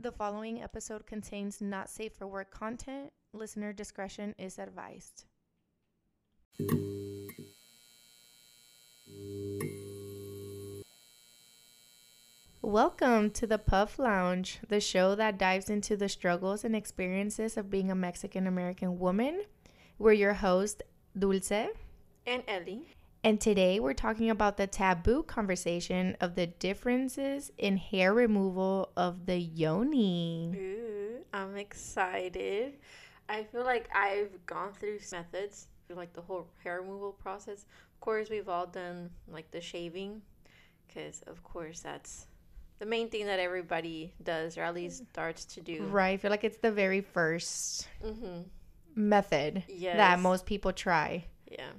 The following episode contains not safe for work content. Listener discretion is advised. Welcome to the Puff Lounge, the show that dives into the struggles and experiences of being a Mexican American woman. We're your host, Dulce, and Ellie. And today we're talking about the taboo conversation of the differences in hair removal of the yoni. Ooh, I'm excited. I feel like I've gone through methods for like the whole hair removal process. Of course, we've all done like the shaving, because of course that's the main thing that everybody does, or at least starts to do. Right, I feel like it's the very first Mm-hmm. method Yes. that most people try. Yeah.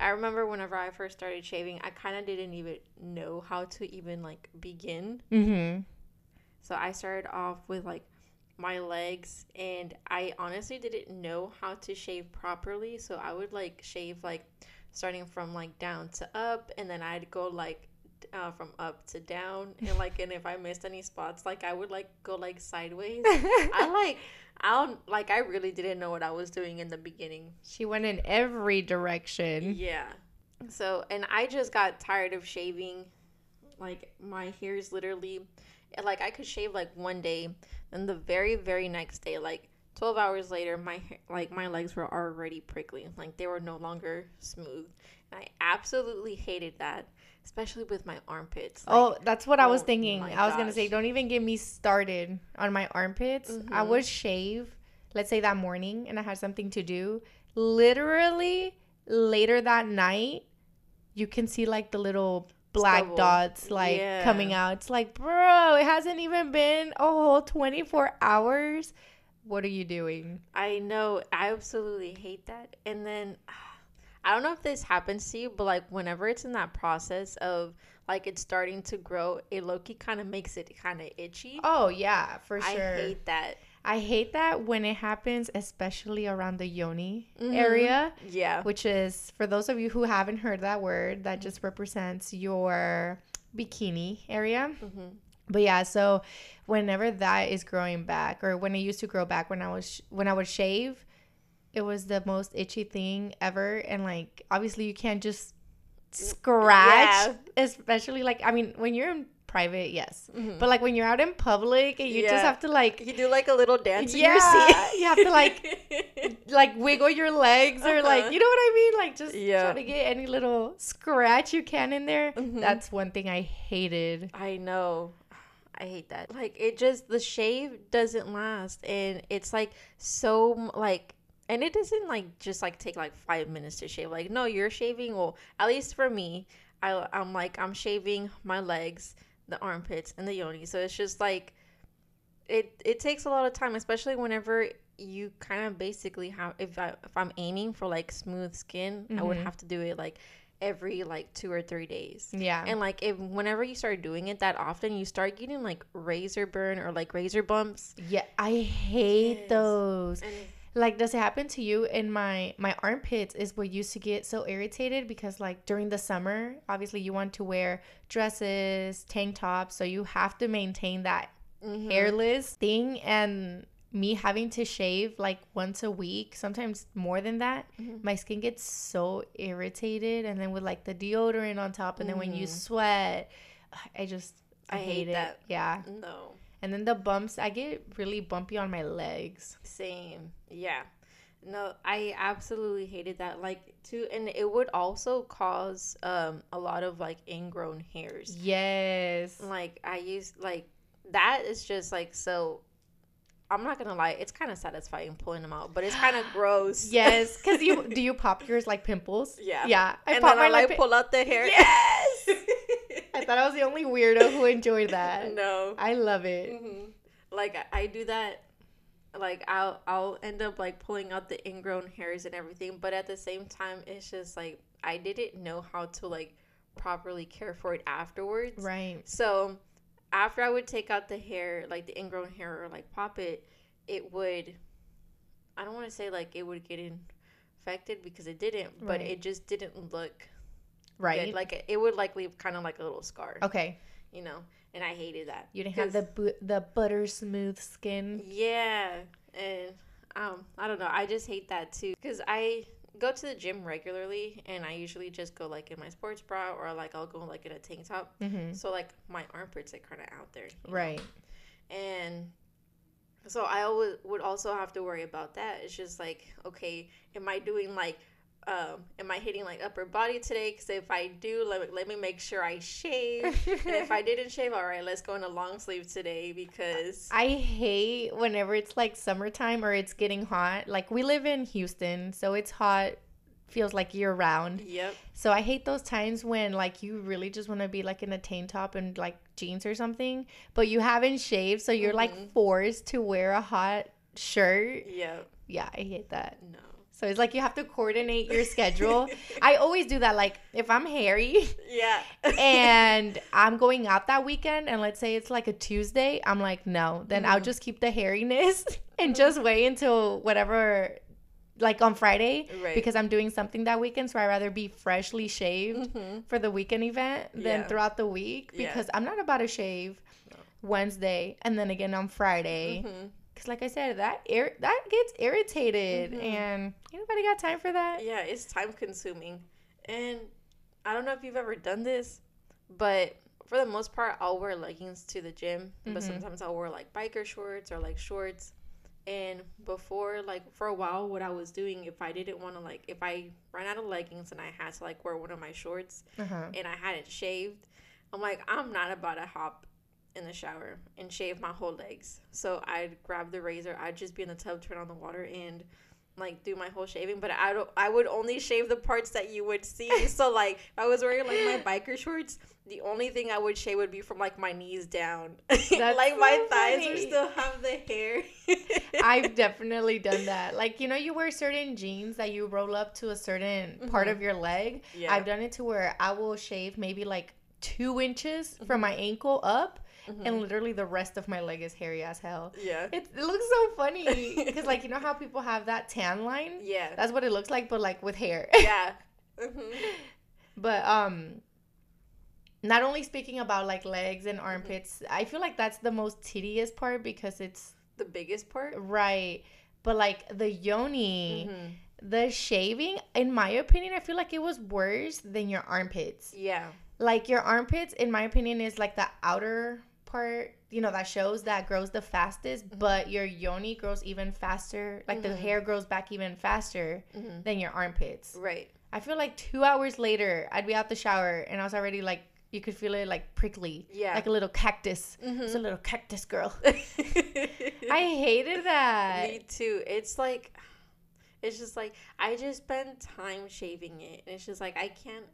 I remember whenever I first started shaving, I kind of didn't even know how to even like begin. Mm-hmm. So I started off with like my legs and I honestly didn't know how to shave properly. So I would like shave like starting from like down to up and then I'd go like uh, from up to down and like and if I missed any spots like I would like go like sideways. I like I don't like I really didn't know what I was doing in the beginning. She went in every direction. Yeah. So, and I just got tired of shaving. Like, my hair is literally, like, I could shave like one day, and the very, very next day, like 12 hours later, my like, my legs were already prickly. Like, they were no longer smooth. And I absolutely hated that, especially with my armpits. Like, oh, that's what I was oh thinking. I was gonna say, don't even get me started on my armpits. I Mhm. would shave, let's say that morning, and I had something to do. Literally later that night, you can see like the little black Stubble. dots like Yeah. coming out. It's like, bro, it hasn't even been a whole 24 hours. What are you doing? I know. I absolutely hate that. And then I don't know if this happens to you, but like whenever it's in that process of like it's starting to grow, it Loki kind of makes it kind of itchy. Oh yeah, for sure. I hate that. I hate that when it happens, especially around the yoni Mhm. area, Yeah. which is for those of you who haven't heard that word, that just represents your bikini area. hmm But yeah, so whenever that is growing back, or when it used to grow back when I was when I would shave, it was the most itchy thing ever. And like, obviously, you can't just scratch, Yeah. especially like I mean, when you're in private, yes, Mhm. but like when you're out in public and you just have to like You do like a little dance in Yeah, your seat. you have to, like, like wiggle your legs or like Uh-huh. you know what I mean? Like just Yeah. try to get any little scratch you can in there. Mhm. That's one thing I hated. I know. I hate that. Like it just the shave doesn't last and it's like so like and it doesn't like just like take like 5 minutes to shave. Like no, you're shaving well, at least for me, I I'm like I'm shaving my legs, the armpits and the yoni. So it's just like it it takes a lot of time, especially whenever you kind of basically have if I if I'm aiming for like smooth skin, I would Mhm. have to do it like every like 2 or 3 days. Yeah. And like if whenever you start doing it that often, you start getting like razor burn or like razor bumps. yeah, I hate Yes. those. And Like does it happen to you in my my armpits is what used to get so irritated because like during the summer, obviously you want to wear dresses, tank tops, so you have to maintain that mm-hmm. hairless thing and me having to shave like once a week, sometimes more than that, Mhm. my skin gets so irritated and then with like the deodorant on top and then when you Mhm. sweat, I just I, I hate, hate it. that. Yeah. no, And then the bumps, I get really bumpy on my legs. same. Yeah. No, I absolutely hated that. Like too, and it would also cause um a lot of like ingrown hairs. Yes. Like I used like that is just like so. I'm not gonna lie, it's kind of satisfying pulling them out, but it's kind of gross. Yes, because you do you pop yours like pimples? Yeah. Yeah. I and pop then I like pi- pull out the hair. Yes. I thought I was the only weirdo who enjoyed that. no. I love it. hmm Like I- I do that. Like I'll I'll end up like pulling out the ingrown hairs and everything, but at the same time, it's just like I didn't know how to like properly care for it afterwards. Right. So after I would take out the hair, like the ingrown hair, or like pop it, it would. I don't want to say like it would get infected because it didn't, but it just didn't look Right. good. Like it, would like leave kind of like a little scar. okay. you know, and I hated that. You didn't have the bu- the butter smooth skin. Yeah, and um, I don't know. I just hate that too because I go to the gym regularly, and I usually just go like in my sports bra or like I'll go like in a tank top. Mm-hmm. So like my armpits are kind of out there, you know? Right. and so I always would also have to worry about that. It's just like, okay, am I doing like, um, am I hitting like upper body today? Because if I do, let, let me make sure I shave. and if I didn't shave, all right, let's go in a long sleeve today because I hate whenever it's like summertime or it's getting hot. Like we live in Houston, so it's hot feels like year round. yep, So I hate those times when like you really just want to be like in a tank top and like jeans or something, but you haven't shaved, so you're Mhm. like forced to wear a hot shirt. yep, Yeah, I hate that. no, So it's like you have to coordinate your schedule. I always do that. Like if I'm hairy yeah, and I'm going out that weekend, and let's say it's like a Tuesday, I'm like, no, then I'll Mhm. just keep the hairiness and just wait until whatever, like on Friday, right, because I'm doing something that weekend. So I'd rather be freshly shaved hmm for the weekend event than Yeah. throughout the week Yeah. because I'm not about to shave. Wednesday and then again on Friday. hmm Because, like I said, that ir- that gets irritated, Mhm. and anybody got time for that? yeah, it's time consuming, and I don't know if you've ever done this, but for the most part, I'll wear leggings to the gym, but Mhm. sometimes I'll wear like biker shorts or like shorts. And before, like for a while, what I was doing, if I didn't want to like, if I ran out of leggings and I had to like wear one of my shorts Uh-huh. and I hadn't shaved, I'm like, I'm not about to hop in the shower and shave my whole legs. So I'd grab the razor, I'd just be in the tub, turn on the water, and like do my whole shaving. But I don't, I would only shave the parts that you would see. so like, if I was wearing like my biker shorts, the only thing I would shave would be from like my knees down. like my so thighs would still have the hair. I've definitely done that. Like, you know, you wear certain jeans that you roll up to a certain part Mhm. of your leg. yeah. I've done it to where I will shave maybe like two inches from my ankle up, Mhm. and literally the rest of my leg is hairy as hell. yeah. It, it looks so funny because, like, you know how people have that tan line? Yeah. That's what it looks like, but like with hair. yeah. Mhm. But um not only speaking about like legs and armpits, I feel like that's the most tedious part because it's The biggest part. right. But like the yoni, Mhm. the shaving, in my opinion, I feel like it was worse than your armpits. Yeah. Like your armpits, in my opinion, is like the outer part, you know, that shows that grows the fastest, Mhm. but your yoni grows even faster. Like the Mhm. hair grows back even faster hmm than your armpits. Right. I feel like two hours later, I'd be out the shower and I was already like, you could feel it like prickly, Yeah. like a little cactus. Mhm. It's a little cactus girl. I hated that. Me too. It's like, it's just like I just spend time shaving it, and it's just like I can't.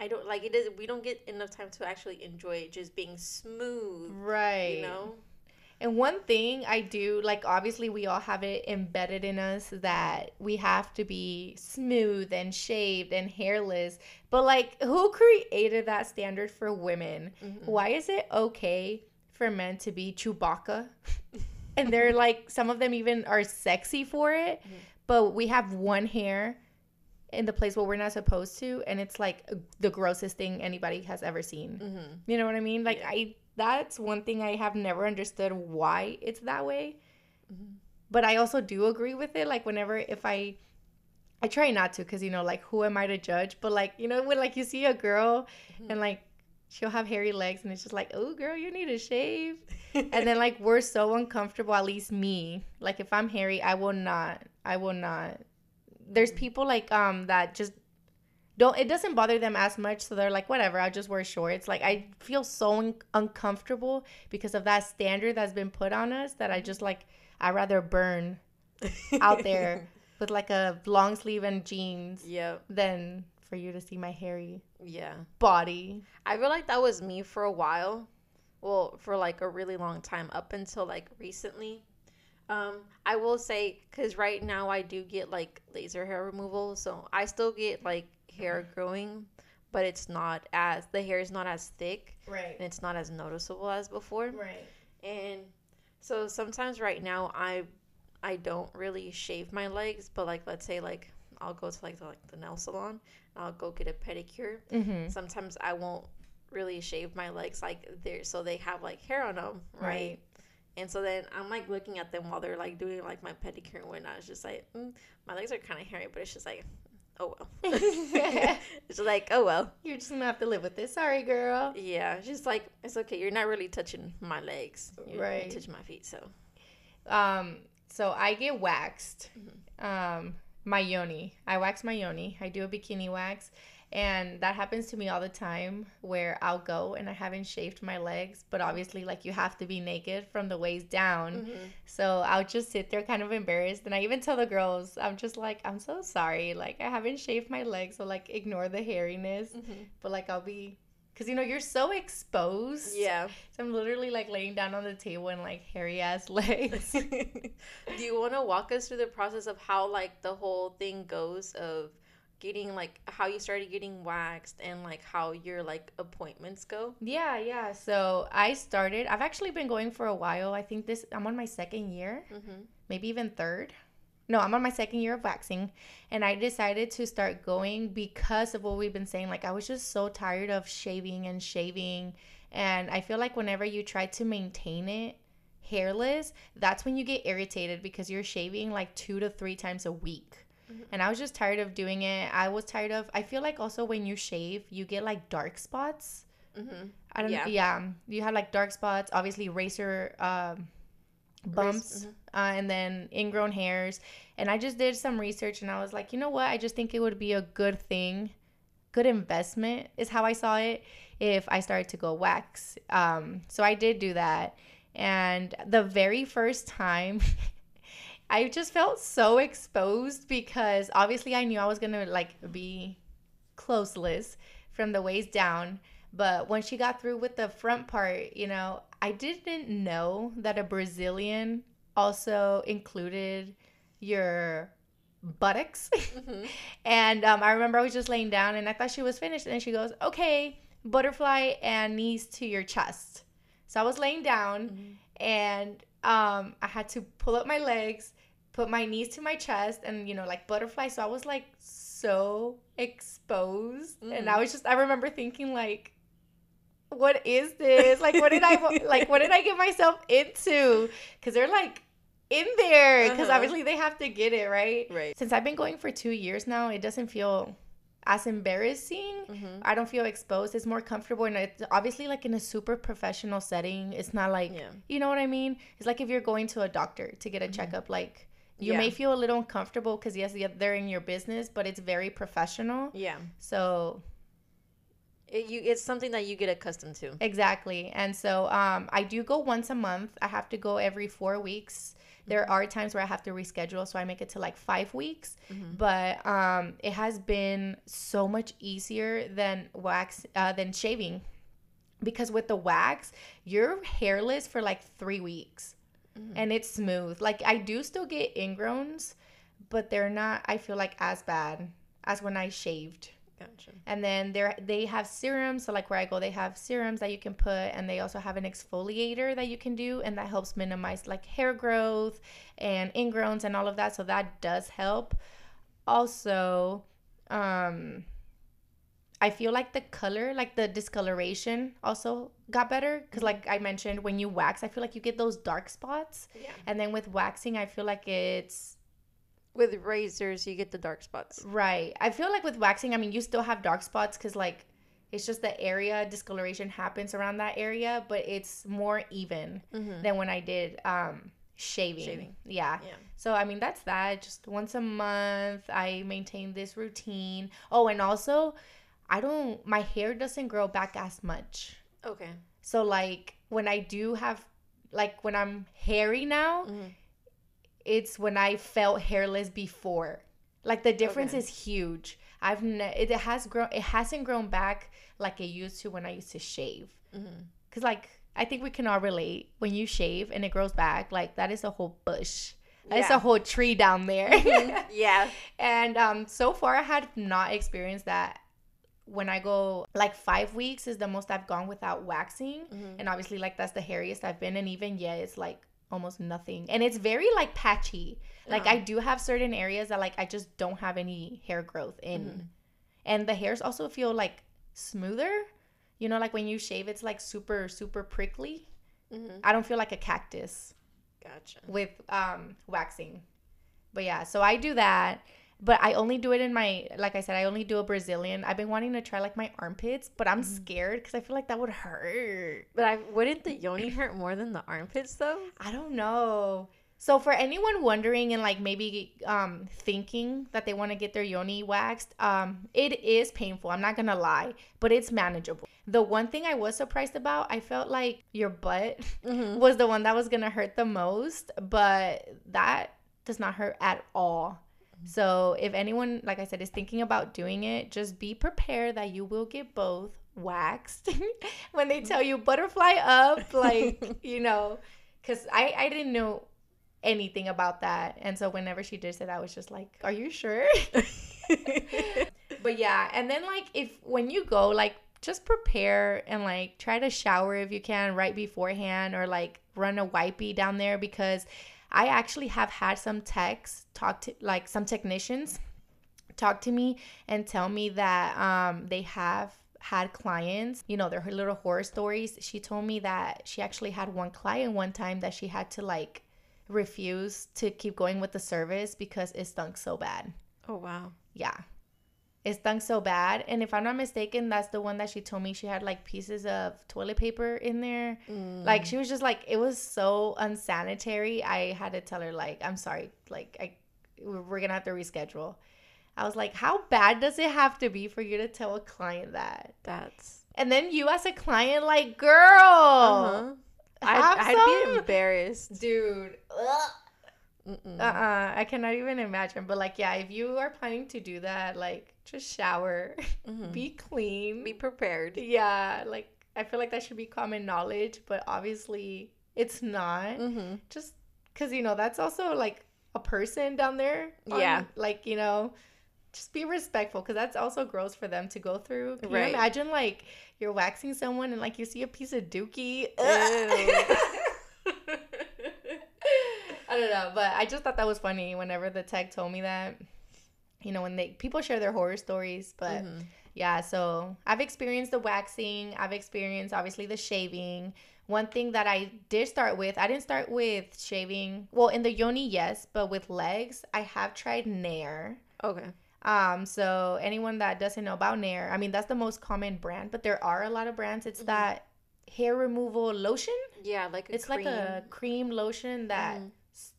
I don't like it. Is we don't get enough time to actually enjoy it just being smooth. Right. You know. And one thing I do, like, obviously, we all have it embedded in us that we have to be smooth and shaved and hairless. But, like, who created that standard for women? Mhm. Why is it okay for men to be Chewbacca? and they're like, some of them even are sexy for it, Mhm. but we have one hair in the place where we're not supposed to, and it's like the grossest thing anybody has ever seen. Mhm. You know what I mean? Like Yeah. I that's one thing I have never understood why it's that way. Mhm. But I also do agree with it like whenever if I I try not to cuz you know like who am I to judge? But like, you know when like you see a girl Mhm. and like she'll have hairy legs and it's just like, "Oh girl, you need to shave." and then like we're so uncomfortable at least me. Like if I'm hairy, I will not I will not. There's people like um that just don't it doesn't bother them as much so they're like whatever i'll just wear shorts like i feel so un- uncomfortable because of that standard that's been put on us that i just like i'd rather burn out there with like a long sleeve and jeans Yep. than for you to see my hairy Yeah. body I feel like that was me for a while. Well, for like a really long time up until like recently. Um, I will say because right now I do get like laser hair removal, so I still get like hair growing, but it's not as the hair is not as thick right and it's not as noticeable as before. right And so sometimes right now I I don't really shave my legs, but like let's say like I'll go to like the, like the nail salon, and I'll go get a pedicure mm-hmm. sometimes I won't really shave my legs like they're so they have like hair on them, right? Right. And so then I'm like looking at them while they're like doing like my pedicure and whatnot. It's just like mm, my legs are kind of hairy, but it's just like, oh well. it's like oh well. You're just gonna have to live with this. Sorry, girl. Yeah, just like it's okay. You're not really touching my legs, you're, Right. Touching my feet, so Um, so I get waxed. Mm-hmm. Um, my yoni. I wax my yoni. I do a bikini wax. And that happens to me all the time where I'll go and I haven't shaved my legs, but obviously, like, you have to be naked from the waist down. Mm-hmm. So I'll just sit there kind of embarrassed. And I even tell the girls, I'm just like, I'm so sorry. Like, I haven't shaved my legs. So, like, ignore the hairiness. Mm-hmm. But, like, I'll be, because, you know, you're so exposed. yeah. So I'm literally, like, laying down on the table and like, hairy ass legs. Do you want to walk us through the process of how like the whole thing goes of getting like how you started getting waxed and like how your like appointments go? Yeah, yeah. So I started. I've actually been going for a while. I think this. I'm on my second year, Mm-hmm. maybe even third. No, I'm on my second year of waxing, and I decided to start going because of what we've been saying. Like I was just so tired of shaving and shaving, and I feel like whenever you try to maintain it hairless, that's when you get irritated because you're shaving like two to three times a week. Mhm. And I was just tired of doing it. I was tired of. I feel like also when you shave, you get like dark spots. Mm-hmm. I don't Yeah. yeah. You have like dark spots, obviously razor um, bumps, mhm. uh, and then ingrown hairs. And I just did some research and I was like, you know what? I just think it would be a good thing, good investment is how I saw it if I started to go wax. Um, so I did do that. And the very first time, I just felt so exposed because obviously I knew I was gonna like be closeless from the waist down. But when she got through with the front part, you know, I didn't know that a Brazilian also included your buttocks. Mm-hmm. and um, I remember I was just laying down and I thought she was finished. And she goes, okay, butterfly and knees to your chest. So I was laying down Mm-hmm. and um, I had to pull up my legs, put my knees to my chest, and you know, like butterfly. So I was like so exposed, and Mhm. I was just I remember thinking like, what is this? Like, what did I like? What did I get myself into? Because they're like in there, because Uh-huh. obviously they have to get it right. Right. Since I've been going for two years now, it doesn't feel as embarrassing. Mm-hmm. I don't feel exposed. It's more comfortable, and it's obviously like in a super professional setting. It's not like Yeah. you know what I mean. It's like if you're going to a doctor to get a checkup. Like you Yeah. may feel a little uncomfortable because yes, they're in your business, but it's very professional. Yeah. So It, you it's something that you get accustomed to. exactly, and so um, I do go once a month. I have to go every four weeks. There are times where I have to reschedule, so I make it to like five weeks. Mhm. But um, it has been so much easier than wax uh, than shaving, because with the wax, you're hairless for like three weeks, Mhm. and it's smooth. Like I do still get ingrowns, but they're not. I feel like as bad as when I shaved. Gotcha. And then there they have serums. So like where I go, they have serums that you can put, and they also have an exfoliator that you can do, and that helps minimize like hair growth and ingrowns and all of that. So that does help. Also, um, I feel like the color, like the discoloration, also got better because, like I mentioned, when you wax, I feel like you get those dark spots, Yeah. and then with waxing, I feel like it's With razors, you get the dark spots. Right. I feel like with waxing, I mean, you still have dark spots because, like, it's just the area discoloration happens around that area, but it's more even Mm-hmm. than when I did um, shaving. Shaving. Yeah. Yeah. So, I mean, that's that. Just once a month, I maintain this routine. Oh, and also, I don't, my hair doesn't grow back as much. Okay. So, like, when I do have, like, when I'm hairy now, Mhm. it's when I felt hairless before. Like the difference Okay. is huge. I've ne- it has grown it hasn't grown back like it used to when I used to shave. Mm-hmm. Cuz like I think we can all relate when you shave and it grows back like that is a whole bush. Yeah. a whole tree down there. yeah. and um so far I had not experienced that when I go like 5 weeks is the most I've gone without waxing Mhm. and obviously like that's the hairiest I've been and even yeah it's like almost nothing and it's very like patchy like. I do have certain areas that like I just don't have any hair growth in Mhm. and the hairs also feel like smoother you know, like when you shave, it's like super super prickly. Mm-hmm. I don't feel like a cactus Gotcha. with um waxing. But yeah, so I do that. But I only do it in my, like I said, I only do a Brazilian. I've been wanting to try like my armpits, but I'm scared because I feel like that would hurt. But I wouldn't the yoni hurt more than the armpits though? I don't know. So for anyone wondering and like maybe um thinking that they want to get their yoni waxed, um it is painful. I'm not going to lie, but it's manageable. The one thing I was surprised about, I felt like your butt Mm-hmm. was the one that was going to hurt the most, but that does not hurt at all. Mm-hmm. So if anyone, like I said, is thinking about doing it, just be prepared that you will get both waxed when they mm-hmm. tell you butterfly up, like you know, because I I didn't know anything about that, and so whenever she did say that, I was just like, "Are you sure?" but yeah, and then like if when you go, like just prepare and like try to shower if you can right beforehand, or like run a wipey down there because I actually have had some techs talk to like some technicians talk to me and tell me that um they have had clients, you know, their little horror stories. She told me that she actually had one client one time that she had to like refuse to keep going with the service because it stunk so bad. Oh wow. Yeah. It stunk so bad. And if I'm not mistaken, that's the one that she told me she had like pieces of toilet paper in there. Like she was just like it was so unsanitary. I had to tell her like I'm sorry, like I we're gonna have to reschedule. I was like, how bad does it have to be for you to tell a client that? That's And then you as a client, like, girl, uh-huh. I'd, I'd be embarrassed. dude. Ugh. Mm-mm. Uh-uh, I cannot even imagine. But like, yeah, if you are planning to do that, like, just shower, Mhm. be clean. Be prepared. yeah, like I feel like that should be common knowledge, but obviously it's not. Mm-hmm. Just because you know that's also like a person down there. on- Yeah. like you know, just be respectful because that's also gross for them to go through. Can Right. you imagine like you're waxing someone and like you see a piece of dookie? I don't but I just thought that was funny whenever the tech told me that. You know, when they people share their horror stories, but Mhm. yeah, so I've experienced the waxing, I've experienced obviously the shaving. One thing that I did start with, I didn't start with shaving. Well, in the yoni, yes, but with legs, I have tried Nair. Okay. Um, so anyone that doesn't know about Nair, I mean that's the most common brand, but there are a lot of brands. It's Mhm. that hair removal lotion. Yeah, like a it's like a cream lotion that Mhm.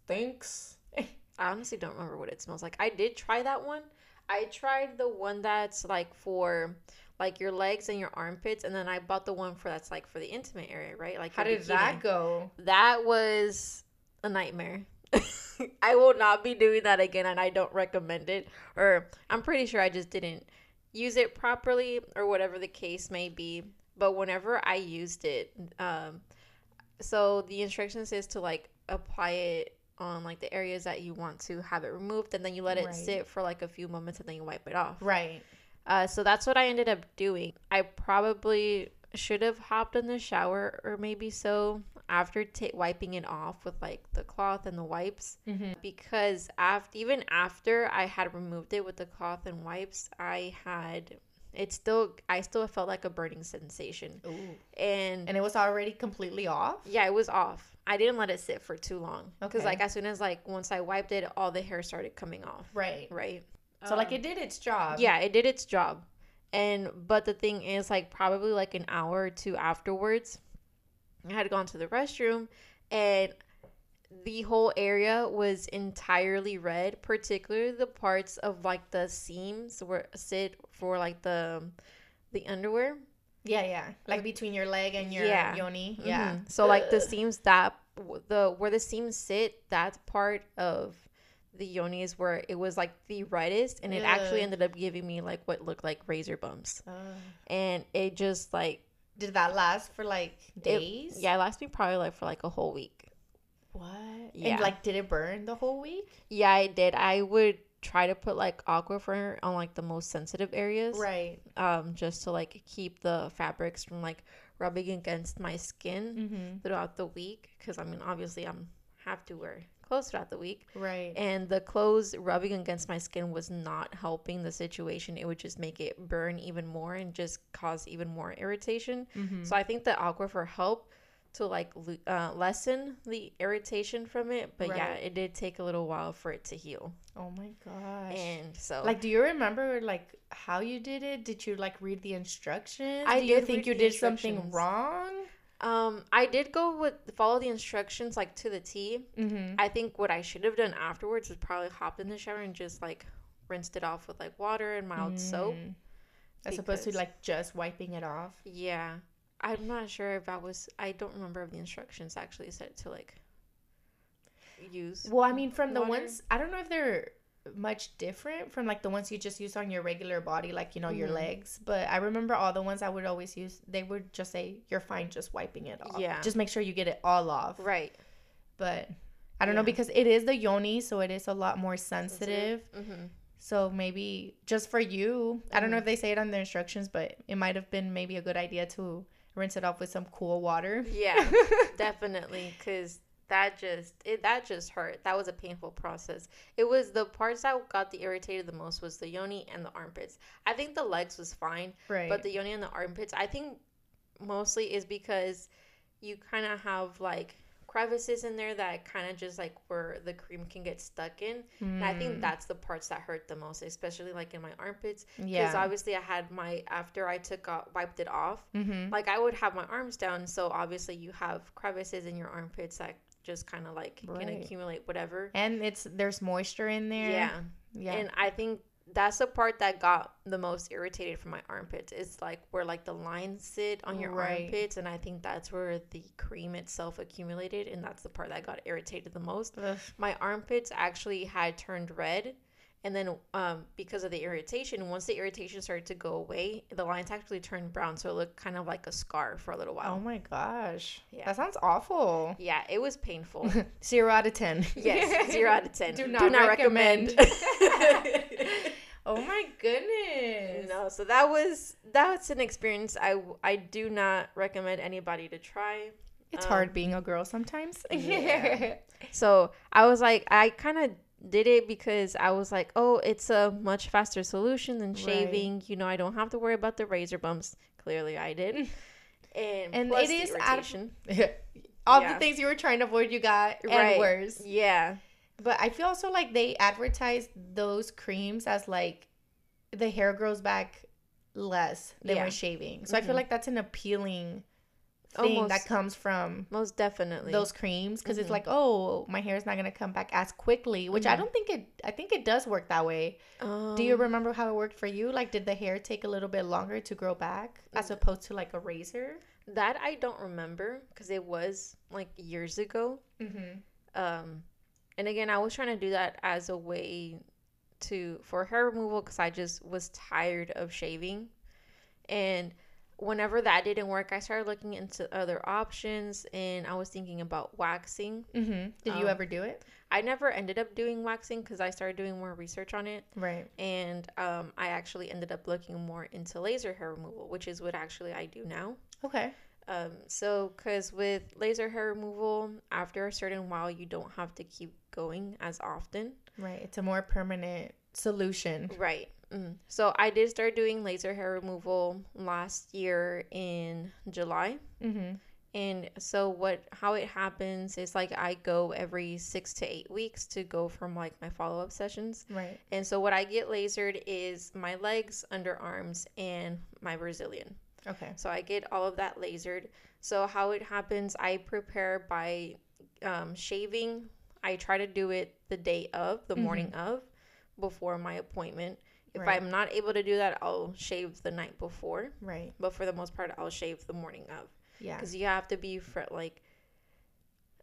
Stinks. I honestly don't remember what it smells like. I did try that one. I tried the one that's like for like your legs and your armpits, and then I bought the one for that's like for the intimate area, right? Like How did that go? That was a nightmare. I will not be doing that again, and I don't recommend it. Or I'm pretty sure I just didn't use it properly, or whatever the case may be. But whenever I used it, um, so the instructions is to like apply it on like the areas that you want to have it removed, and then you let it Right. sit for like a few moments, and then you wipe it off. Right. Uh, so that's what I ended up doing. I probably should have hopped in the shower or maybe so after ta wiping it off with like the cloth and the wipes Mm-hmm. because after even after I had removed it with the cloth and wipes, I had it still I still felt like a burning sensation Ooh. and, And it was already completely off. yeah, it was off. I didn't let it sit for too long because Okay. like as soon as like once I wiped it, all the hair started coming off. Right. Right. So like Um, it did its job. yeah it did its job and but the thing is like probably like an hour or two afterwards i had gone to the restroom and the whole area was entirely red particularly the parts of like the seams where sit for like the the underwear Yeah, yeah. Like between your leg and your Yeah. yoni. Yeah. Mhm. so like the seams that the where the seams sit that part of the yoni is where it was like the reddest and it actually ended up giving me like what looked like razor bumps Uh, and it just like did that last for like it- days? yeah it lasted me probably like for like a whole week What? Yeah. And like, did it burn the whole week? yeah i did i would try to put like aquaphor on like the most sensitive areas Right. um just to like keep the fabrics from like rubbing against my skin Mm-hmm. throughout the week because i mean obviously i'm have to wear clothes throughout the week. Right. And the clothes rubbing against my skin was not helping the situation. It would just make it burn even more and just cause even more irritation. Mhm. So I think the Aquaphor helped to like uh, lessen the irritation from it. But yeah, it did take a little while for it to heal. oh my gosh. And so like, do you remember like how you did it? Did you like read the instructions? I do you think you did something wrong? um, I did go with follow the instructions like to the T. Mm-hmm. I think what I should have done afterwards was probably hop in the shower and just like rinsed it off with like water and mild soap. Mm. As opposed to like just wiping it off. Yeah. I'm not sure if I was I don't remember if the instructions actually said to like use. Well, I mean, from the ones I don't know if they're much different from like the ones you just use on your regular body, like you know your Mhm. legs. But I remember all the ones I would always use. They would just say you're fine, just wiping it off. Yeah. just make sure you get it all off. Right. But I don't know because it is the yoni, so it is a lot more sensitive. Mm-hmm. So maybe just for you, I don't know Mhm. if they say it on the instructions, but it might have been maybe a good idea to rinse it off with some cool water. Yeah, definitely, because that just it that just hurt. That was a painful process. It was the parts that got the irritated the most was the yoni and the armpits. I think the legs was fine, Right. but the yoni and the armpits, I think mostly is because you kind of have like crevices in there that kind of just like where the cream can get stuck in. And I think Mm, that's the parts that hurt the most, especially like in my armpits. Yeah. Because obviously I had my after I took out, wiped it off. mm-hmm. Like I would have my arms down, so obviously you have crevices in your armpits that just kind of like can accumulate whatever. And it's there's moisture in there. Yeah. Yeah. And I think that's the part that got the most irritated from my armpits. It's like where like the lines sit on your Right. armpits, and I think that's where the cream itself accumulated, and that's the part that got irritated the most. Ugh. My armpits actually had turned red. And then, um, because of the irritation, once the irritation started to go away, the lines actually turned brown, so it looked kind of like a scar for a little while. Oh my gosh. Yeah. That sounds awful. Yeah, it was painful. Zero out of ten. yes, zero out of ten. Do not recommend. oh my goodness. no, so that was that's an experience I I do not recommend anybody to try. It's Um, hard being a girl sometimes. Yeah. So I was like, I kind of did it because I was like, oh, it's a much faster solution than Right. shaving. You know, I don't have to worry about the razor bumps. Clearly, I did. And, And plus it is out of- All Yeah. the things you were trying to avoid, you got, and worse. Yeah. But I feel also like they advertise those creams as like the hair grows back less than Yeah. when shaving. So I feel Mhm. like that's an appealing thing Almost. that comes from Most definitely. those creams because it's Mhm. like, oh, my hair is not gonna come back as quickly, which I Mhm. don't think it. I think it does work that way. Do you Um, remember how it worked for you? Like, did the hair take a little bit longer to grow back Mm. as opposed to like a razor? That I don't remember because it was like years ago. Mm-hmm. Um, and again, I was trying to do that as a way to for hair removal because I just was tired of shaving, and whenever that didn't work, I started looking into other options, and I was thinking about waxing. Mm-hmm. Did you Um, ever do it? I never ended up doing waxing because I started doing more research on it, Right. and um, I actually ended up looking more into laser hair removal, which is what actually I do now. Okay. Um, so, because with laser hair removal, after a certain while, you don't have to keep going as often. Right. It's a more permanent solution. Right. Mm. So, I did start doing laser hair removal last year in July. Mm-hmm. And so, what how it happens is like I go every six to eight weeks to go from like my follow up sessions. Right. And so, what I get lasered is my legs, underarms, and my Brazilian. Okay. So I get all of that lasered. So how it happens, I prepare by um, shaving. I try to do it the day of, the morning of, before my appointment. If Right. I'm not able to do that, I'll shave the night before. Right. But for the most part, I'll shave the morning of Yeah. because you have to be for like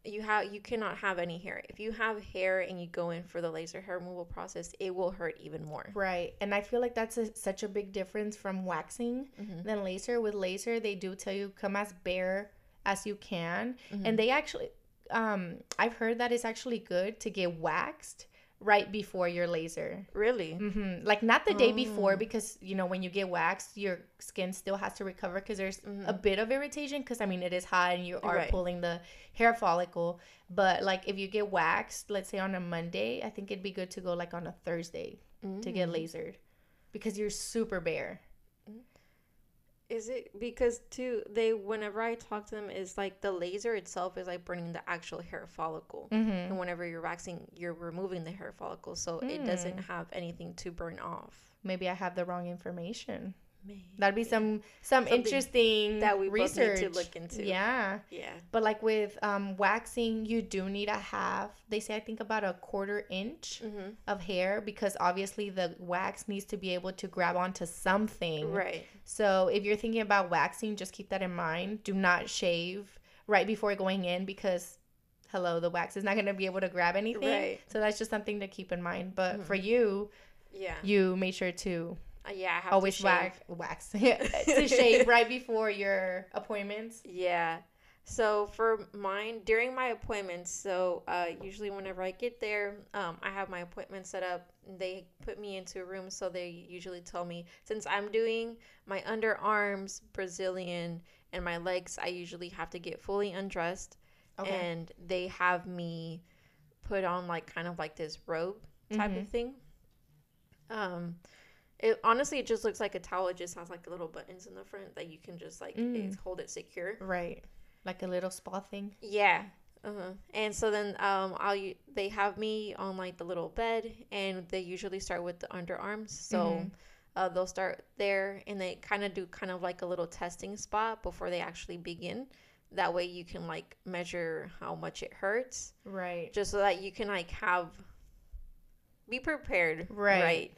you have you cannot have any hair. If you have hair and you go in for the laser hair removal process, it will hurt even more. Right. And I feel like that's a, such a big difference from waxing Mhm. than laser. With laser, they do tell you come as bare as you can. Mhm. And they actually, um, I've heard that it's actually good to get waxed right before your laser. Really? hmm Like not the day before Oh. because you know when you get waxed, your skin still has to recover because there's Mhm. a bit of irritation because I mean it is hot and you are Right. pulling the hair follicle. But like if you get waxed, let's say on a Monday, I think it'd be good to go like on a Thursday to get Mm. lasered because you're super bare. Is it because too they whenever I talk to them is like the laser itself is like burning the actual hair follicle. Mm-hmm. And whenever you're waxing, you're removing the hair follicle, so it doesn't Mm. have anything to burn off. Maybe I have the wrong information. Maybe. That'd be some some Something interesting that we research to look into. Yeah. Yeah. But like with um, waxing, you do need to have, they say, I think about a quarter inch Mm-hmm. of hair because obviously the wax needs to be able to grab onto something. Right. So if you're thinking about waxing, just keep that in mind. Do not shave right before going in because, hello, the wax is not going to be able to grab anything. Right. So that's just something to keep in mind. But Mhm. for you, Yeah. you made sure to yeah. I have always to wax, wax to shave right before your appointments. Yeah. So for mine, during my appointments, so uh, usually whenever I get there, um, I have my appointment set up. They put me into a room, so they usually tell me since I'm doing my underarms, Brazilian, and my legs, I usually have to get fully undressed, Okay. and they have me put on like kind of like this robe type Mhm. of thing. Um, it honestly it just looks like a towel. It just has like little buttons in the front that you can just like Mm. it- hold it secure. Right. Like a little spa thing. Yeah. Uh-huh. And so then um I'll they have me on like the little bed and they usually start with the underarms. So Mhm. uh, they'll start there and they kind of do kind of like a little testing spot before they actually begin. That way you can like measure how much it hurts Right. just so that you can like have be prepared right Right.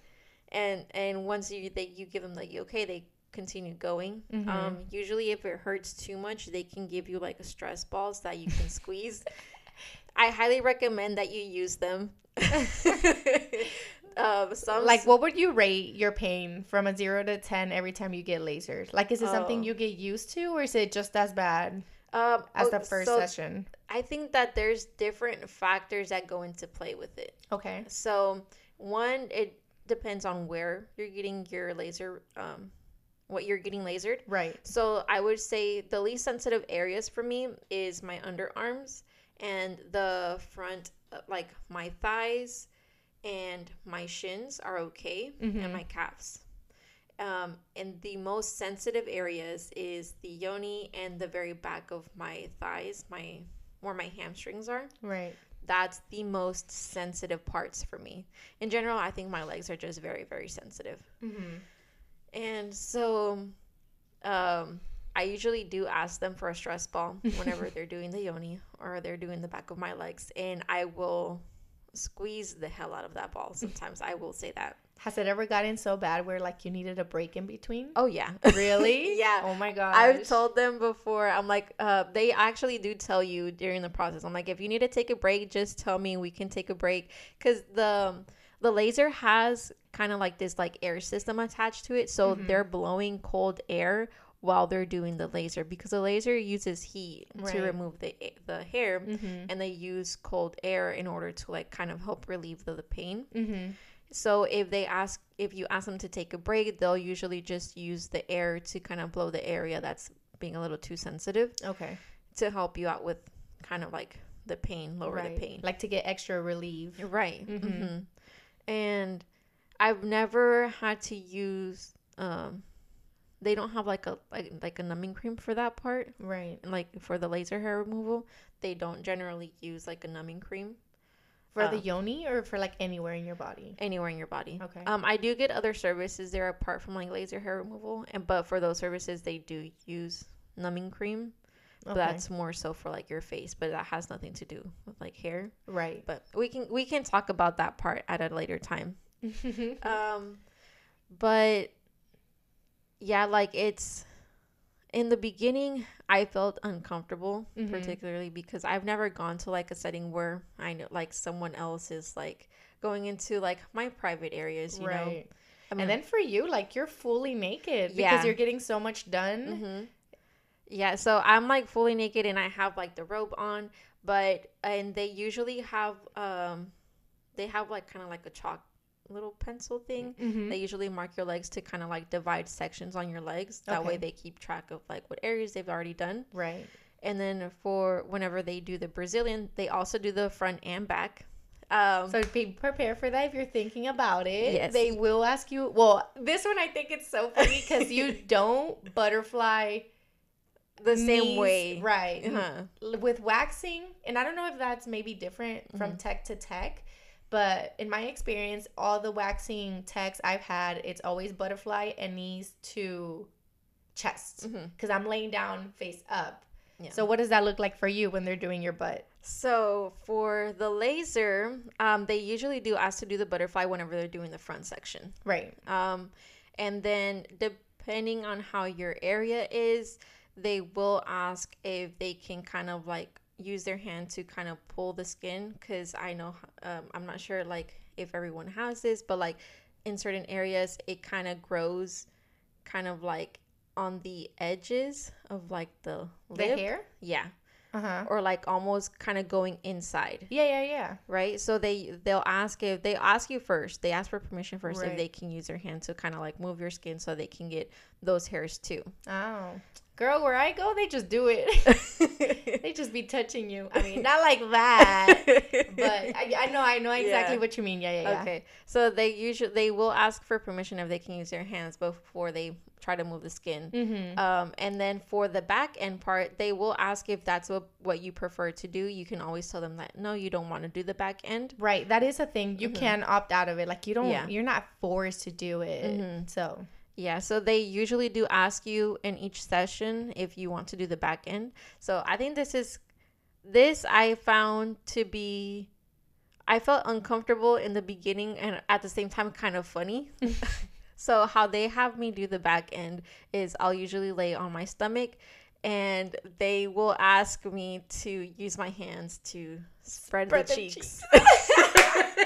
And and once you they you give them like okay they continue going. Mhm. um usually if it hurts too much they can give you like a stress balls that you can squeeze. I highly recommend that you use them. Um some like what would you rate your pain from a 0 to 10 every time you get lasered like is it something Oh. you get used to or is it just as bad um as oh, the first so session? I think that there's different factors that go into play with it. Okay. So one, it depends on where you're getting your laser, um, what you're getting lasered. right So I would say the least sensitive areas for me is my underarms and the front, uh, like my thighs and my shins are okay, Mhm. and my calves. Um, and the most sensitive areas is the yoni and the very back of my thighs, my where my hamstrings are right that's the most sensitive parts for me. In general, I think my legs are just very, very sensitive. mm-hmm. And so um, I usually do ask them for a stress ball whenever they're doing the yoni or they're doing the back of my legs. And I will squeeze the hell out of that ball. Sometimes I will say that. Has it ever gotten so bad where like you needed a break in between Oh, yeah. really Yeah. oh my god I've told them before. I'm like, uh, they actually do tell you during the process. I'm like, if you need to take a break, just tell me. We can take a break because the the laser has kind of like this like air system attached to it, so Mhm. they're blowing cold air while they're doing the laser because the laser uses heat to remove the the hair, mm-hmm. and they use cold air in order to like kind of help relieve the, the pain. Mm-hmm. So if they ask if you ask them to take a break, they'll usually just use the air to kind of blow the area that's being a little too sensitive okay to help you out with kind of like the pain, lower right the pain. like to get extra relief Right. Mhm. hmm And I've never had to use um they don't have like a like like a numbing cream for that part. right Like for the laser hair removal, they don't generally use like a numbing cream for the Um, yoni or for like anywhere in your body anywhere in your body. okay Um, I do get other services there apart from like laser hair removal, and but for those services they do use numbing cream. But okay. that's more so for like your face, but that has nothing to do with like hair. right But we can we can talk about that part at a later time. Um, but yeah, like it's in the beginning, I felt uncomfortable, Mhm. particularly because I've never gone to like a setting where I know like someone else is like going into like my private areas, you know. right I mean, and then for you like you're fully naked because Yeah. you're getting so much done hmm Yeah, so I'm like fully naked and I have like the robe on, but and they usually have um they have like kind of like a chalk little pencil thing. Mhm. They usually mark your legs to kind of like divide sections on your legs. That way they keep track of like what areas they've already done. Right. And then for whenever they do the Brazilian, they also do the front and back. Um, So be prepared for that if you're thinking about it. Yes. They will ask you. Well, this one I think it's so funny because you don't butterfly the same knees- way. right? Uh-huh. With waxing, and I don't know if that's maybe different from Mm-hmm. tech to tech, but in my experience, all the waxing techs I've had, it's always butterfly and knees to chest because I'm laying down face up. Yeah. So what does that look like for you when they're doing your butt? So for the laser, um, they usually do ask to do the butterfly whenever they're doing the front section. Right. Um, and then depending on how your area is, they will ask if they can kind of like use their hand to kind of pull the skin. Cause I know, um, I'm not sure like if everyone has this, but like in certain areas, it kind of grows kind of like on the edges of like the The hair? Yeah. Uh huh. Or like almost kind of going inside Yeah, yeah, yeah. right so they they'll ask if they ask you first they ask for permission first if they can use their hand to kind of like move your skin so they can get those hairs too Oh, girl, where I go, they just do it. they just be touching you. I mean, not like that, but I, I know, I know exactly Yeah. what you mean. Yeah, yeah, yeah. okay so they usually they will ask for permission if they can use their hands before they try to move the skin Mm-hmm. um, and then for the back end part they will ask if that's what, what you prefer to do you can always tell them that no you don't want to do the back end Right, that is a thing. You can opt out of it. Like you don't. Mm-hmm. Yeah. You're not forced to do it. Mhm. So Yeah, so they usually do ask you in each session if you want to do the back end. So I think this is this I found to be I felt uncomfortable in the beginning and at the same time kind of funny. so how they have me do the back end is I'll usually lay on my stomach and they will ask me to use my hands to spread, Spread the, the cheeks. Ah,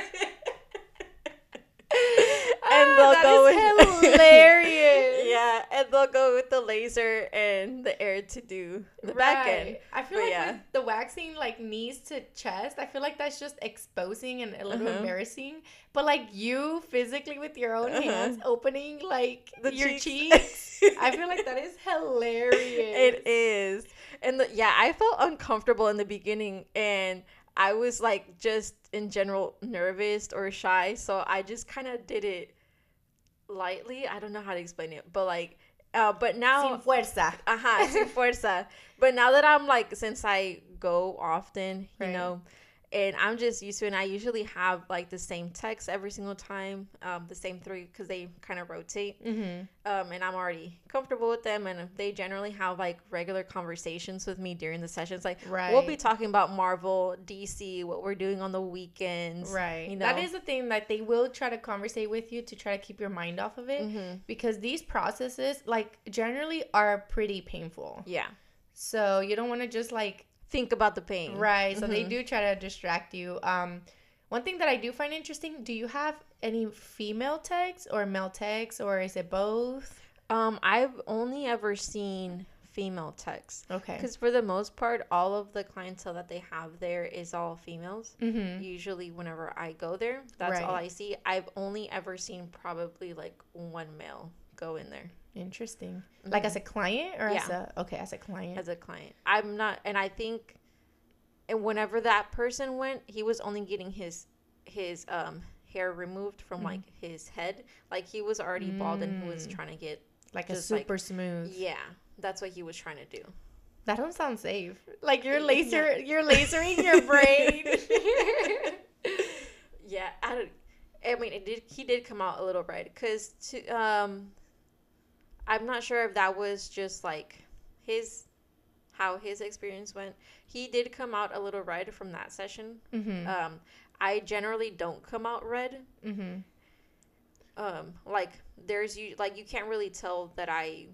and they'll that go is with hilarious. yeah, and they'll go with the laser and the air to do the back end. I feel But like yeah. with the waxing like knees to chest, I feel like that's just exposing and a little Uh-huh. embarrassing. But like you physically with your own Uh-huh. hands opening like The your cheeks. cheeks, I feel like that is hilarious. It is. And the, yeah, I felt uncomfortable in the beginning and I was like just in general nervous or shy, so I just kind of did it lightly. I don't know how to explain it, but like uh but now Sin fuerza. Ajá, sin fuerza. But now that I'm like, since I go often, you Right. know, and I'm just used to it, and I usually have like the same text every single time, um, the same three, because they kind of rotate. Mm-hmm. Um, and I'm already comfortable with them, and they generally have like regular conversations with me during the sessions. Like, Right. we'll be talking about Marvel, DC, what we're doing on the weekends. Right. You know? That is the thing that they will try to conversate with you to try to keep your mind off of it Mhm. because these processes like generally are pretty painful. Yeah. So you don't want to just like Think about the pain. right. So they Mhm. do try to distract you. Um one thing that I do find interesting, do you have any female tags or male tags or is it both? Um, I've only ever seen female techs. Okay. Because for the most part, all of the clientele that they have there is all females. Mhm. Usually, whenever I go there, that's all I see. I've only ever seen probably like one male go in there Interesting. Like as a client or as a okay, as a client. as a client. I'm not, and I think, and whenever that person went, he was only getting his his um hair removed from Mm-hmm. like his head. Like he was already bald and he was Mm. trying to get. like a just like- super smooth. Yeah, that's what he was trying to do. That don't sound safe. Like you're Yeah. laser you're lasering your brain. yeah, I don't. I mean, it did. He did come out a little red because to um, I'm not sure if that was just like his how his experience went. He did come out a little red from that session. mhm. Um, I generally don't come out red. Mhm. Um, like there's you like you can't really tell that I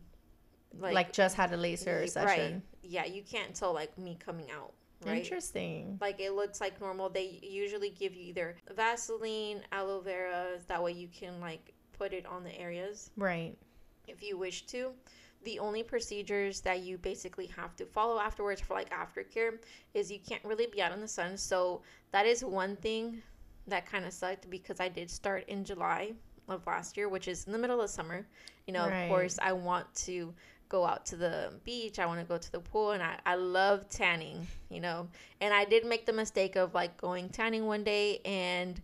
Like, just had a laser session. Yeah, you can't tell like me coming out. Right. Interesting. like it looks like normal they usually give you either vaseline aloe vera that way you can like put it on the areas Right. If you wish to the only procedures that you basically have to follow afterwards for like aftercare is you can't really be out in the sun so that is one thing that kind of sucked because I did start in July of last year, which is in the middle of summer. You know, Right. of course, I want to go out to the beach. I want to go to the pool, and I, I love tanning, you know. And I did make the mistake of like going tanning one day, and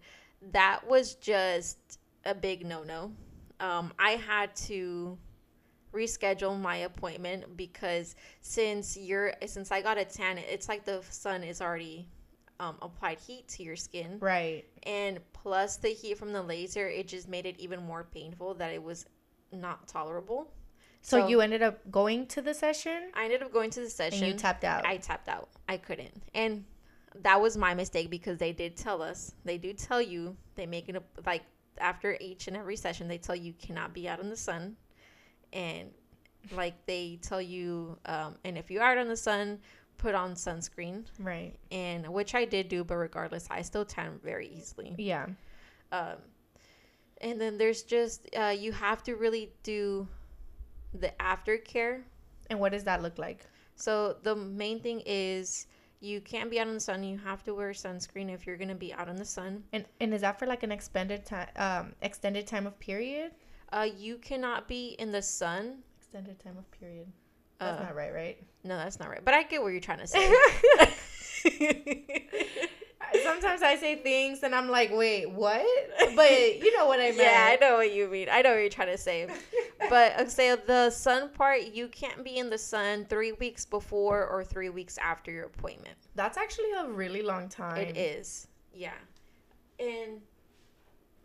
that was just a big no no. Um, I had to reschedule my appointment because since you're since I got a tan, it's like the sun is already um, applied heat to your skin, Right. and plus the heat from the laser, it just made it even more painful that it was not tolerable. So, So- you ended up going to the session I ended up going to the and session. you tapped out. I tapped out. I couldn't. And that was my mistake because they did tell us. They do tell you. They make it a, like after each and every session, they tell you cannot be out in the sun. And like they tell you, um, and if you are out in the sun, put on sunscreen. right. And which I did do, but regardless, I still tan very easily. Yeah. Um, and then there's just, uh, you have to really do the aftercare And what does that look like? So the main thing is you can't be out in the sun. You have to wear sunscreen if you're gonna be out in the sun. And and is that for like an extended time um extended time of period? Uh, you cannot be in the sun. Extended time of period. That's Uh, not right, right? no, that's not right. But I get what you're trying to say. Sometimes I say things and I'm like, wait, what? But you know what I mean. yeah, I know what you mean. I know what you're trying to say. but uh, say the sun part, you can't be in the sun three weeks before or three weeks after your appointment. That's actually a really long time. It is. Yeah. And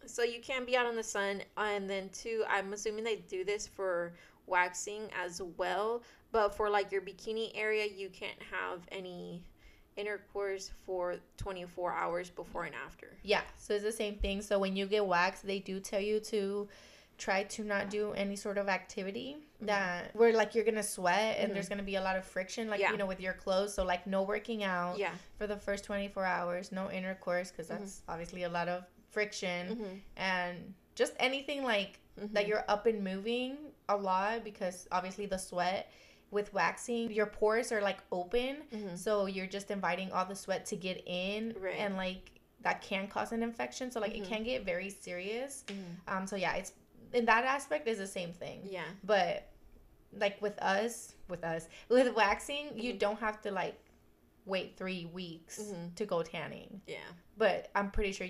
so you can't be out in the sun. And then, two, I'm assuming they do this for waxing as well. But for like your bikini area, you can't have any intercourse for 24 hours before and after. Yeah, so it's the same thing. So when you get waxed, they do tell you to try to not do any sort of activity mm-hmm. that where like you're gonna sweat and there's mm-hmm. gonna be a lot of friction, like Yeah. you know, with your clothes. So like no working out Yeah. for the first 24 hours, no intercourse because that's mm-hmm. obviously a lot of friction Mm-hmm. and just anything like that you're up and moving a lot because obviously the sweat with waxing your pores are like open Mhm. so you're just inviting all the sweat to get in Right. and like that can cause an infection so like Mhm. it can get very serious Mhm. um so yeah it's in that aspect is the same thing Yeah. but like with us with us with waxing you Mhm. don't have to like wait three weeks Mhm. to go tanning Yeah. but i'm pretty sure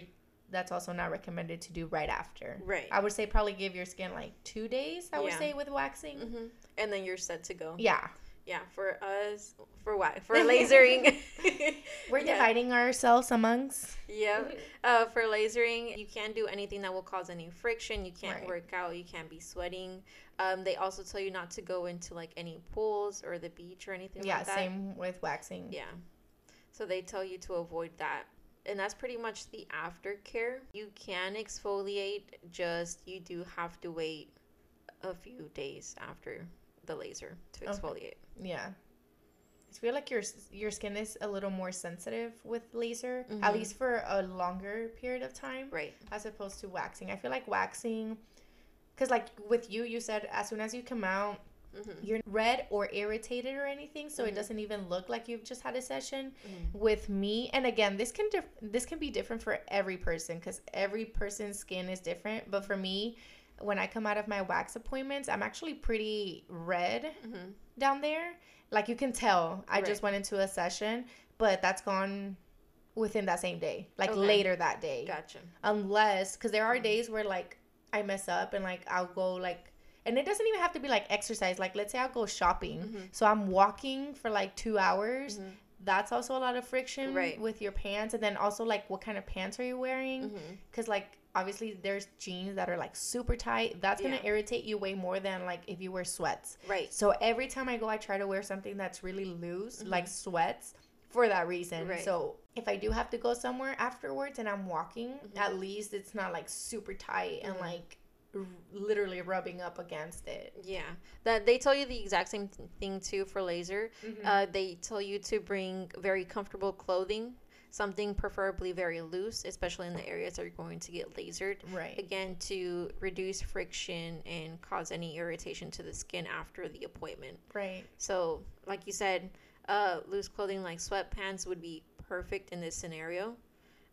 that's also not recommended to do right after Right. I would say probably give your skin like two days. I would say with waxing. hmm And then you're set to go. Yeah, Yeah. For us, for what? For lasering. we're Yeah. dividing ourselves amongst. Yeah, Uh, for lasering, you can't do anything that will cause any friction. You can't Right. work out. You can't be sweating. Um, they also tell you not to go into like any pools or the beach or anything Yeah, like that. same with waxing. Yeah. So they tell you to avoid that. And that's pretty much the aftercare. You can exfoliate, just you do have to wait a few days after the laser to Okay. exfoliate. Yeah. I feel like your your skin is a little more sensitive with laser, at Mhm. least for a longer period of time, Right. as opposed to waxing. I feel like waxing, because like with you, you said as soon as you come out, hmm you're red or irritated or anything, so Mhm. it doesn't even look like you've just had a session. Mhm. with me and again this can dif- this can be different for every person because every person's skin is different but for me when i come out of my wax appointments i'm actually pretty red hmm down there like you can tell i Right. just went into a session but that's gone within that same day like Okay. later that day Gotcha. unless because there are Mhm. days where like i mess up and like i'll go like and it doesn't even have to be like exercise like let's say i'll go shopping Mhm. so i'm walking for like two hours Mhm. that's also a lot of friction Right. with your pants and then also like what kind of pants are you wearing because like obviously there's jeans that are like super tight that's gonna Yeah. irritate you way more than like if you wear sweats Right. so every time i go i try to wear something that's really loose like sweats for that reason Right. so if i do have to go somewhere afterwards and i'm walking Mhm. at least it's not like super tight and Mhm. like r- literally rubbing up against it Yeah. That they tell you the exact same th- thing too for laser. Uh, they tell you to bring very comfortable clothing, something preferably very loose, especially in the areas that you're going to get lasered. right Again, to reduce friction and cause any irritation to the skin after the appointment. right So, like you said, uh, loose clothing like sweatpants would be perfect in this scenario.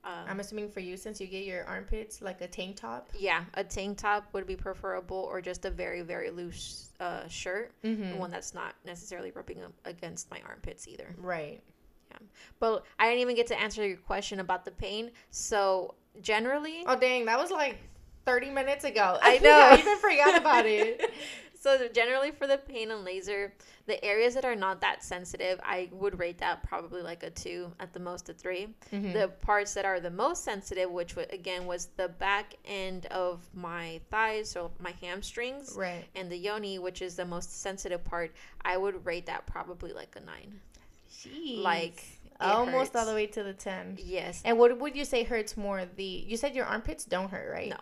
Um, I'm assuming for you, since you get your armpits like a tank top. yeah, a tank top would be preferable, or just a very very loose uh, shirt, Mm-hmm. one that's not necessarily rubbing up against my armpits either. Right. Yeah. But I didn't even get to answer your question about the pain. So generally, Oh dang, that was like 30 minutes ago. I know. I even forgot about it. so generally for the pain and laser, the areas that are not that sensitive, I would rate that probably like a two, at the most a 3 Mhm. The parts that are the most sensitive, which wa- again was the back end of my thighs, so my hamstrings, Right. and the yoni, which is the most sensitive part, I would rate that probably like a nine. Jeez. Like, it almost all the way to the 10. Yes. And what would you say hurts more? The you said your armpits don't hurt, right? No.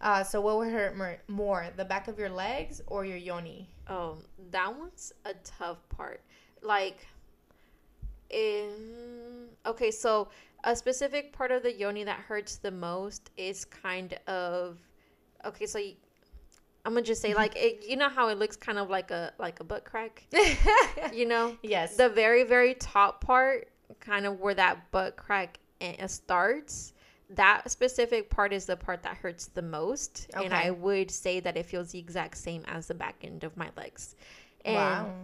Uh, so what would hurt more, more, the back of your legs or your yoni? Oh, that one's a tough part. Like, in okay, so a specific part of the yoni that hurts the most is kind of okay. So you, I'm gonna just say like it, you know how it looks kind of like a like a butt crack, you know. yes. The very very top part, kind of where that butt crack starts. That specific part is the part that hurts the most, and I would say that it feels the exact same as the back end of my legs. And, wow.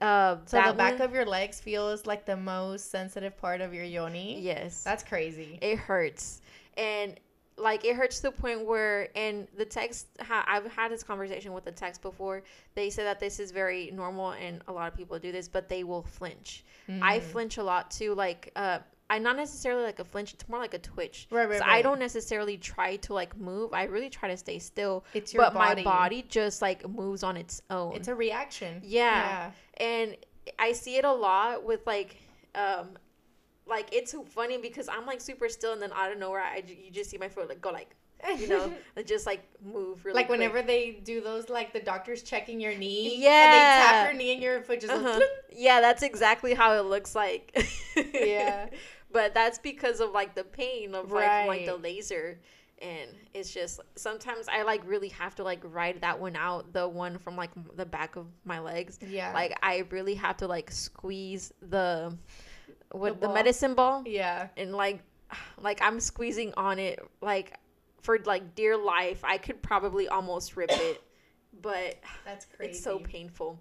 Uh, So the back one- of your legs feels like the most sensitive part of your yoni. yes, That's crazy. it hurts, and like it hurts to the point where, and the text, ha- I've had this conversation with the text before. They said that this is very normal, and a lot of people do this, but they will flinch. I Mm. flinch a lot too. Like, uh, I not necessarily like a flinch. It's more like a twitch. Right, right, so right. I don't necessarily try to like move. I really try to stay still. It's your but body. my body just like moves on its own. It's a reaction. Yeah. and I see it a lot with like, um, like it's so funny because I'm like super still, and then out of nowhere, I you just see my foot like go like, you know, just like move really like quick. whenever they do those, like the doctor's checking your knee. And they Yeah. tap your knee and your foot just Uh-huh. Yeah, that's exactly how it looks like. Yeah. But that's because of like the pain of like like the laser. And it's just sometimes I like really have to like ride that one out, the one from like the back of my legs. yeah. Like I really have to like squeeze the what The the, medicine ball yeah. and like like I'm squeezing on it like for like dear life. I could probably almost rip it. But That's crazy. it's so painful.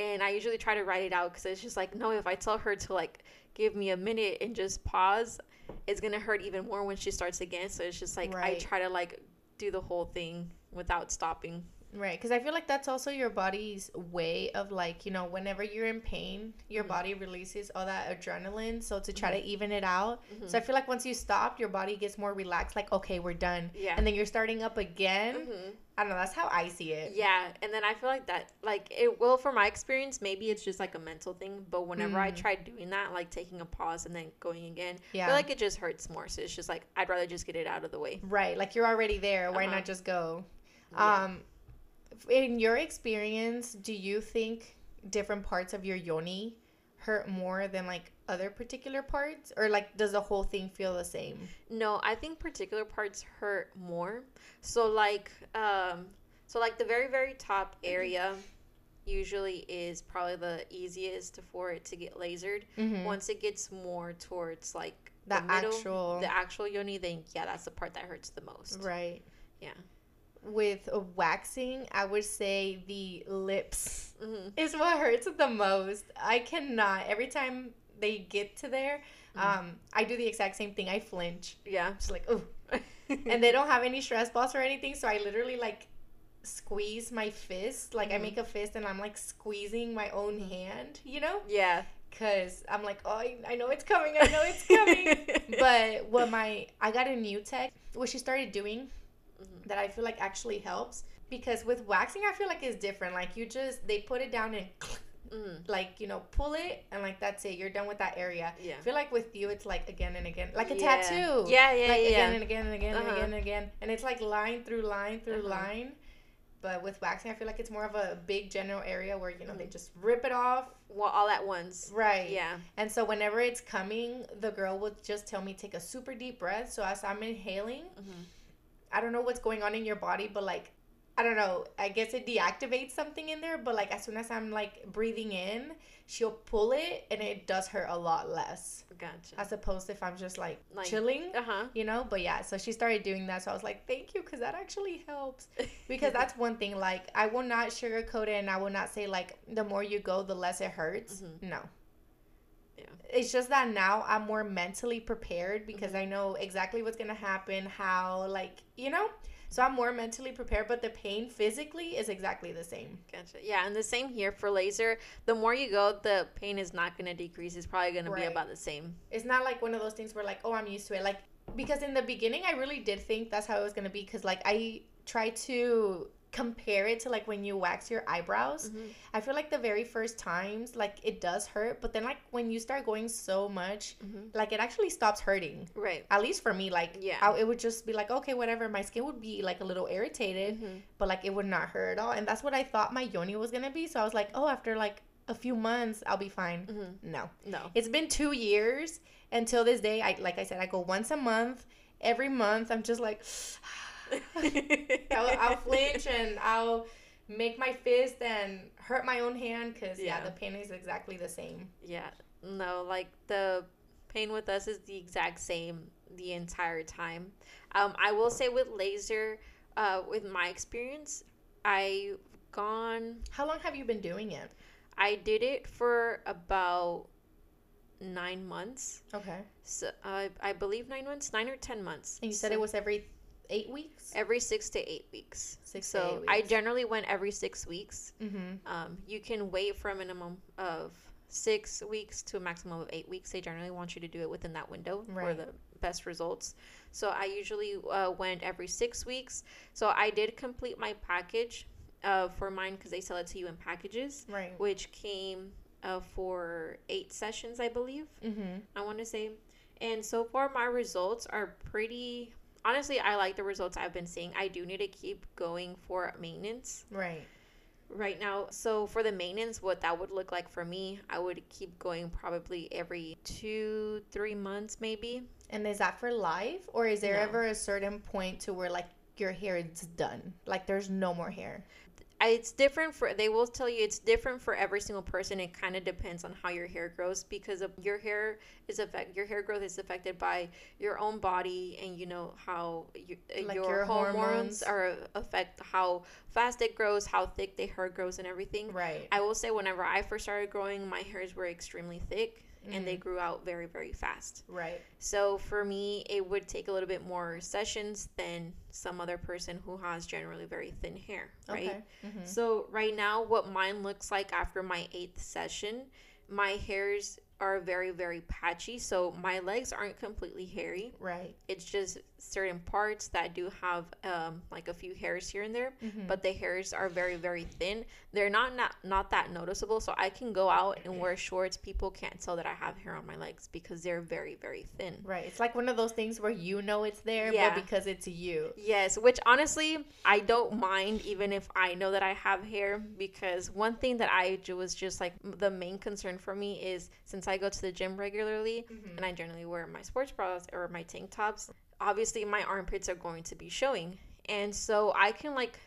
And I usually try to write it out because it's just like, no, if I tell her to like give me a minute and just pause, it's going to hurt even more when she starts again. So it's just like, I try to like do the whole thing without stopping. Right, because I feel like that's also your body's way of like, you know, whenever you're in pain, your Mhm. body releases all that adrenaline. So to try to even it out. Mhm. So I feel like once you stop, your body gets more relaxed, like, okay, we're done. Yeah. And then you're starting up again. Mhm. I don't know, that's how I see it. Yeah, and then I feel like that, like it will, from my experience, maybe it's just like a mental thing. But whenever I Mm. try doing that, like taking a pause and then going again, I Yeah. feel like it just hurts more. So it's just like I'd rather just get it out of the way. Right, like you're already there. Why Uh-huh. not just go? Yeah. Um, in your experience, do you think different parts of your yoni hurt more than like other particular parts, or like does the whole thing feel the same? No, I think particular parts hurt more. So like um so like the very very top area usually is probably the easiest for it to get lasered. Mhm. Once it gets more towards like The middle, actual- the actual yoni, then yeah, that's the part that hurts the most. Right. Yeah. With waxing, I would say the lips hmm is what hurts the most. I cannot. Every time they get to there, Mhm. um, I do the exact same thing. I flinch. Yeah. Just like, oh. and they don't have any stress balls or anything, so I literally like squeeze my fist. Like I Mhm. make a fist and I'm like squeezing my own hand, you know? yeah. Cause I'm like, oh, I, I know it's coming. I know it's coming. but what my I got a new tech, what she started doing Mhm. that I feel like actually helps because with waxing I feel like it's different. Like you just they put it down and Mhm. like you know pull it and like that's it. You're done with that area. Yeah. I feel like with you it's like again and again, like a Yeah. tattoo. Yeah, yeah, like yeah. again and again and again and Uh-huh. again and again, and it's like line through line through Uh-huh. line. But with waxing, I feel like it's more of a big general area where you know they Mhm. just rip it off. Well, all at once. Right. Yeah. And so whenever it's coming, the girl would just tell me take a super deep breath. So as I'm inhaling, Mhm. I don't know what's going on in your body, but like I don't know. I guess it deactivates something in there, but like as soon as I'm like breathing in, she'll pull it and it does hurt a lot less. Gotcha. As opposed to if I'm just like, Like- chilling, Uh huh. you know? But yeah, so she started doing that. So I was like, thank you, because that actually helps. Because that's one thing. Like, I will not sugarcoat it and I will not say, like, the more you go, the less it hurts. Mhm. No. Yeah. It's just that now I'm more mentally prepared because Mm-hmm. I know exactly what's going to happen, how, like, you know? So I'm more mentally prepared, but the pain physically is exactly the same. Gotcha. Yeah, and the same here for laser. The more you go, the pain is not going to decrease. It's probably going to be about the same. It's not like one of those things where, like, oh, I'm used to it. Like, because in the beginning, I really did think that's how it was going to be because, like, I tried to compare it to, like, when you wax your eyebrows. Mhm. I feel like the very first times, like, it does hurt, but then, like, when you start going so much, Mhm. like, it actually stops hurting. Right. At least for me, like, Yeah. I, it would just be like, okay, whatever. My skin would be like a little irritated, Mhm. but like it would not hurt at all. And that's what I thought my yoni was gonna be. So I was like, oh, after like a few months, I'll be fine. Mhm. No, No. it's been two years until this day. I like I said, I go once a month. Every month, I'm just like, I'll, I'll flinch and I'll make my fist and hurt my own hand because yeah. Yeah. the pain is exactly the same. Yeah, no, like the pain with us is the exact same the entire time. Um, I will say with laser, uh, with my experience, I've gone, How long have you been doing it? I did it for about nine months. Okay, So I I believe nine months, nine or ten months. and you said So it was every eight weeks. every six to eight weeks. Six so eight I generally went every six weeks. Mm-hmm. Um, you can wait for a minimum of six weeks to a maximum of eight weeks. They generally want you to do it within that window for the best results. So I usually uh, went every six weeks. So I did complete my package uh, for mine because they sell it to you in packages, Right. which came uh, for eight sessions, I believe. Mm-hmm. I want to say. And so far, my results are pretty. Honestly, I like the results I've been seeing. I do need to keep going for maintenance Right. right now. So for the maintenance, what that would look like for me, I would keep going probably every two, three months, maybe. And is that for life, or is there No. ever a certain point to where like your hair is done, like there's no more hair? It's different for. They will tell you it's different for every single person. It kind of depends on how your hair grows because of your hair is affect. Your hair growth is affected by your own body and you know how you, Like your, your hormones, hormones. are affect how fast it grows, how thick the hair grows, and everything. Right. I will say, whenever I first started growing, my hairs were extremely thick and they grew out very, very fast. Right. So for me, it would take a little bit more sessions than some other person who has generally very thin hair, right? Okay. Mm-hmm. So right now, what mine looks like after my eighth session, my hairs are very, very patchy. So my legs aren't completely hairy. Right. It's just certain parts that do have um, like a few hairs here and there Mhm. but the hairs are very very thin they're not not not that noticeable so i can go out and wear shorts people can't tell that i have hair on my legs because they're very very thin Right. It's like one of those things where you know it's there, Yeah. but because it's you. yes which honestly i don't mind even if i know that i have hair because one thing that i do was just like the main concern for me is since i go to the gym regularly and i generally wear my sports bras or my tank tops obviously my armpits are going to be showing and so i can like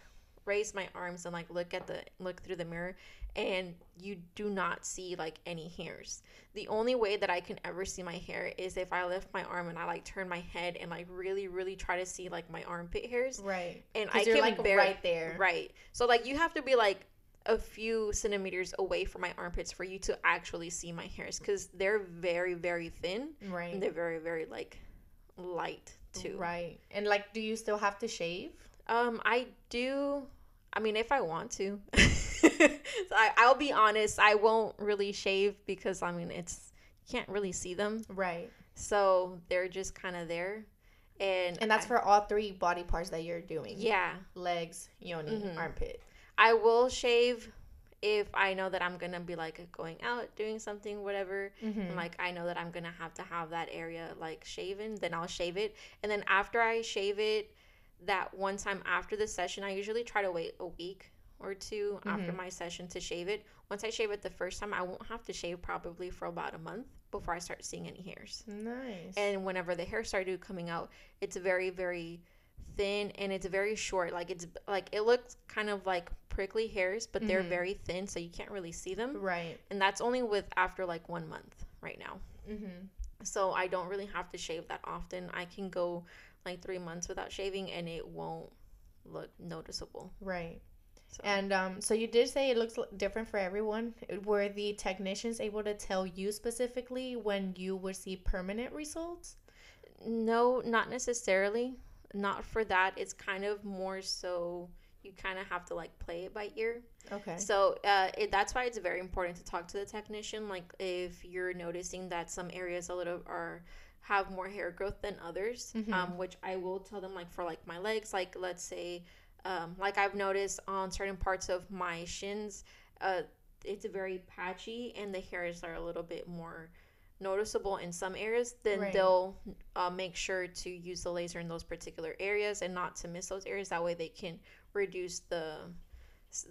raise my arms and like look at the look through the mirror and you do not see like any hairs the only way that i can ever see my hair is if i lift my arm and i like turn my head and like really really try to see like my armpit hairs Right. and i can like barely right there. right so like you have to be like a few centimeters away from my armpits for you to actually see my hairs because they're very very thin Right. and they're very very like light too Right. And like, do you still have to shave? um i do i mean if i want to so I, i'll be honest i won't really shave because i mean it's you can't really see them Right. so they're just kind of there and And that's I- for all three body parts that you're doing. yeah Legs, yoni, Mhm. armpit. I will shave if I know that I'm gonna be like going out doing something, whatever. Mm-hmm. And like I know that I'm gonna have to have that area like shaven, then I'll shave it. And then after I shave it, that one time after the session, I usually try to wait a week or 2 after Mhm. my session to shave it. Once I shave it the first time, I won't have to shave probably for about a month before I start seeing any hairs. Nice. And whenever the hair started coming out, it's very, very thin and it's very short. Like it's like it looks kind of like prickly hairs, but they're Mhm. very thin, so you can't really see them. Right. And that's only with after like one month right now. Mm-hmm. So I don't really have to shave that often. I can go like three months without shaving and it won't look noticeable. Right. So. And um, so you did say it looks different for everyone. Were the technicians able to tell you specifically when you would see permanent results? No, not necessarily. Not for that. It's kind of more so you kind of have to like play it by ear. Okay. So uh, it, that's why it's very important to talk to the technician. Like if you're noticing that some areas a little are have more hair growth than others, Mhm. um, which I will tell them like for like my legs, like let's say, um, like I've noticed on certain parts of my shins, uh, it's very patchy and the hairs are a little bit more noticeable in some areas then Right. they'll uh, make sure to use the laser in those particular areas and not to miss those areas that way they can reduce the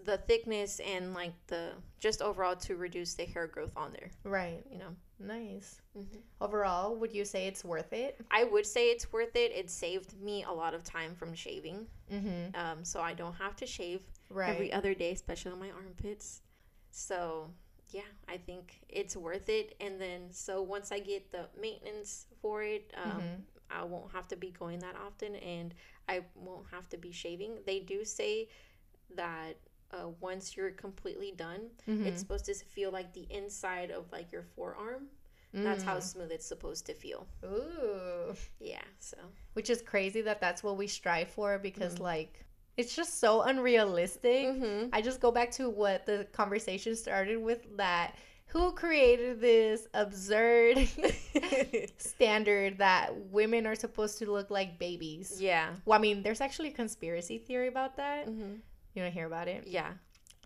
the thickness and like the just overall to reduce the hair growth on there Right. you know Nice. Mm-hmm. Overall, would you say it's worth it? i would say it's worth it it saved me a lot of time from shaving Mm-hmm. um, so i don't have to shave Right. every other day especially on my armpits so yeah i think it's worth it and then so once i get the maintenance for it um, Mhm. i won't have to be going that often and i won't have to be shaving they do say that uh, once you're completely done Mhm. it's supposed to feel like the inside of like your forearm that's how smooth it's supposed to feel Mm. Ooh. yeah so Which is crazy that that's what we strive for because, Mhm. like, it's just so unrealistic. mm-hmm. I just go back to what the conversation started with that who created this absurd standard that women are supposed to look like babies. yeah Well, I mean, there's actually a conspiracy theory about that. mm-hmm. You don't hear about it? yeah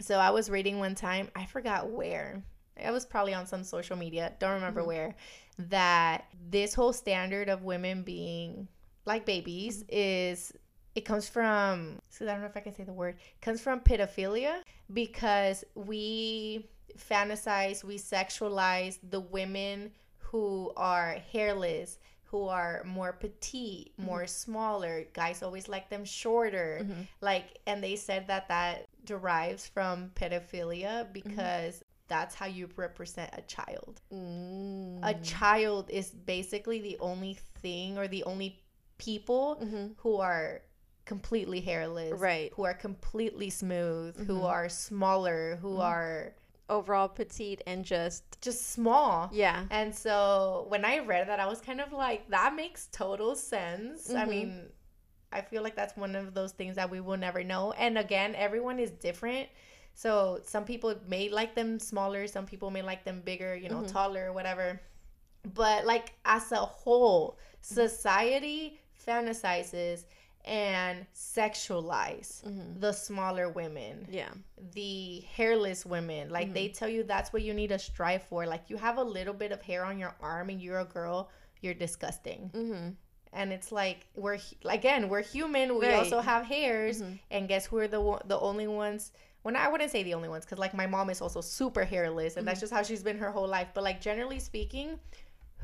So I was reading one time, I forgot where. I was probably on some social media, don't remember Mhm. where, that this whole standard of women being like babies is it comes from so I don't know if I can say the word. comes from pedophilia because we fantasize, we sexualize the women who are hairless, who are more petite, more smaller. Guys always like them shorter mm-hmm. like and they said that that derives from pedophilia because that's how you represent a child mm. a child is basically the only thing or the only people mm-hmm. who are completely hairless Right. who are completely smooth who Mhm. are smaller who Mhm. are overall petite and just just small yeah and so when I read that, I was kind of like, that makes total sense. I Mhm. mean, I feel like that's one of those things that we will never know. And again, everyone is different. So some people may like them smaller, some people may like them bigger, you know, Mhm. taller, whatever. But like as a whole, society fantasizes and sexualize mm-hmm. the smaller women yeah the hairless women like Mm-hmm. they tell you that's what you need to strive for like you have a little bit of hair on your arm and you're a girl you're disgusting mm-hmm. and it's like we're again we're human we Right. also have hairs Mhm. and guess who are the the only ones when I wouldn't say the only ones because like my mom is also super hairless and Mm-hmm. that's just how she's been her whole life but like generally speaking